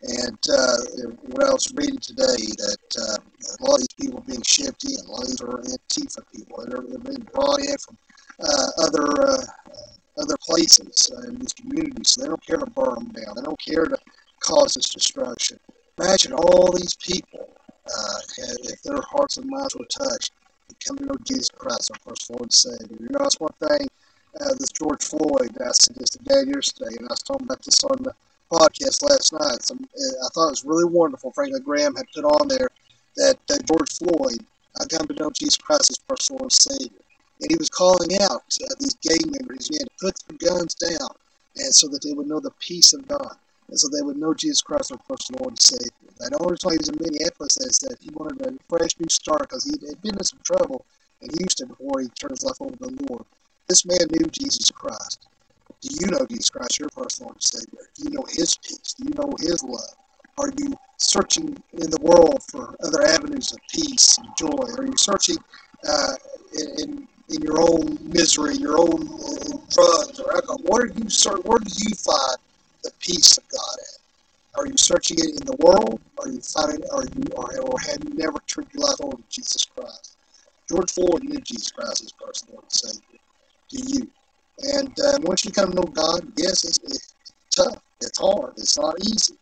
and uh, what I was reading today, that uh, a lot of these people are being shipped in. A lot of these are Antifa people. They're, they're being brought in from uh, other uh, other places uh, in these communities. So they don't care to burn them down. They don't care to cause this destruction. Imagine all these people, uh, if their hearts and minds were touched, and come to know Jesus Christ, our first Lord and Savior. You know, that's one thing. Uh, this George Floyd, I said this to Dad yesterday, and I was talking about this on the podcast last night. Some, uh, I thought it was really wonderful. Franklin Graham had put on there that, that George Floyd I come to know Jesus Christ as personal and Savior. And he was calling out uh, these gang members man, to put their guns down and so that they would know the peace of God and so they would know Jesus Christ as personal Lord and Savior. I know he was in Minneapolis that said he wanted a fresh new start because he had been in some trouble in Houston before he turned his life over to the Lord. This man knew Jesus Christ. Do you know Jesus Christ, your personal Lord and Savior? Do you know His peace? Do you know His love? Are you searching in the world for other avenues of peace and joy? Are you searching uh, in, in your own misery, your own uh, drugs or alcohol? What are you Where do you find the peace of God at? Are you searching it in the world? Are you finding? Are you or, have you never turned your life over to Jesus Christ? George Floyd knew Jesus Christ as personal Lord and Savior. Do you? And uh, once you come to know God, yes, it's, it's tough. It's hard. It's not easy.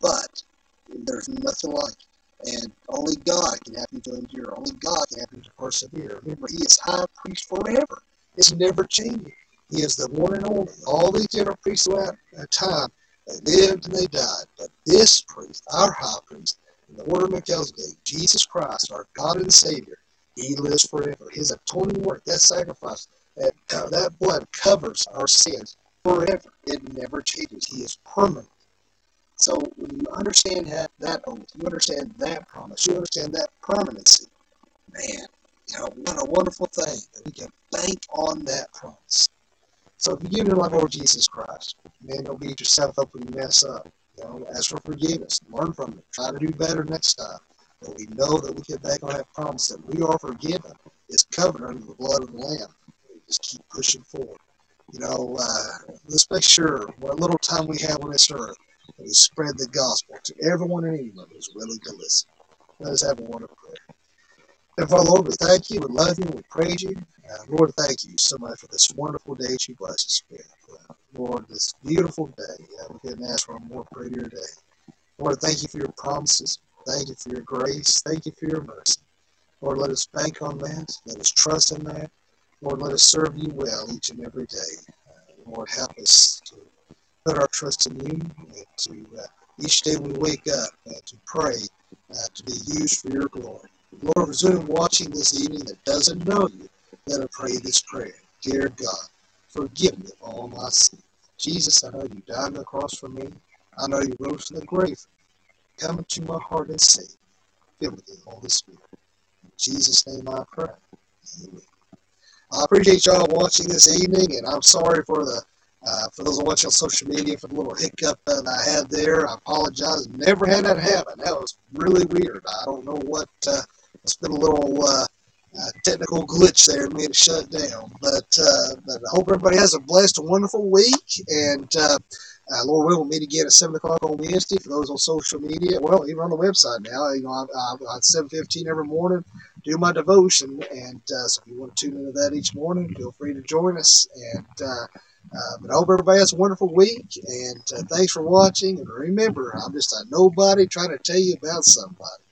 But there's nothing like it. And only God can help you to endure. Only God can help you to persevere. Remember, He is high priest forever. It's never changing. He is the one and only. All these different priests throughout time, they lived and they died. But this priest, our high priest, in the order of Melchizedek, Jesus Christ, our God and Savior, He lives forever. His atoning work, that sacrifice, that, uh, that blood covers our sins forever. It never changes. He is permanent. So when you understand that, that oath, you understand that promise, you understand that permanency, man, you know, what a wonderful thing that we can bank on that promise. So if you give your life over Jesus Christ, man, don't beat yourself up when you mess up. You know, ask for forgiveness, learn from it, try to do better next time. But we know that we can bank on that promise that we are forgiven, is covered under the blood of the Lamb just keep pushing forward. You know, uh, let's make sure what little time we have on this earth that we spread the gospel to everyone and anyone who's willing to listen. Let us have a wonderful prayer. And Father, Lord, we thank you, we love you, we praise you. Uh, Lord, thank you so much for this wonderful day that you bless us with. Uh, Lord, this beautiful day. Uh, we couldn't ask for a more prettier day. Lord, thank you for your promises. Thank you for your grace. Thank you for your mercy. Lord, let us bank on that. Let us trust in that. Lord, let us serve you well each and every day. Uh, Lord, help us to put our trust in you and to uh, each day we wake up uh, to pray uh, to be used for your glory. Lord, for anyone watching this evening that doesn't know you, let them pray this prayer. Dear God, forgive me of all my sins. Jesus, I know you died on the cross for me. I know you rose from the grave. Come into my heart and save me. Fill me with the Holy Spirit. In Jesus' name I pray. Amen. I appreciate y'all watching this evening, and I'm sorry for the uh, for those watching on social media for the little hiccup that I had there. I apologize. Never had that happen. That was really weird. I don't know what. Uh, it's been a little uh, uh technical glitch there, made it shut down. But uh, but I hope everybody has a blessed and wonderful week. And uh, Lord willing, we'll meet again at seven o'clock on Wednesday. For those on social media, well, even on the website now. You know, I, I, at seven fifteen every morning do my devotion. And uh, so if you want to tune into that each morning, feel free to join us. And uh, uh, but I hope everybody has a wonderful week. And uh, thanks for watching. And remember, I'm just a nobody trying to tell you about somebody.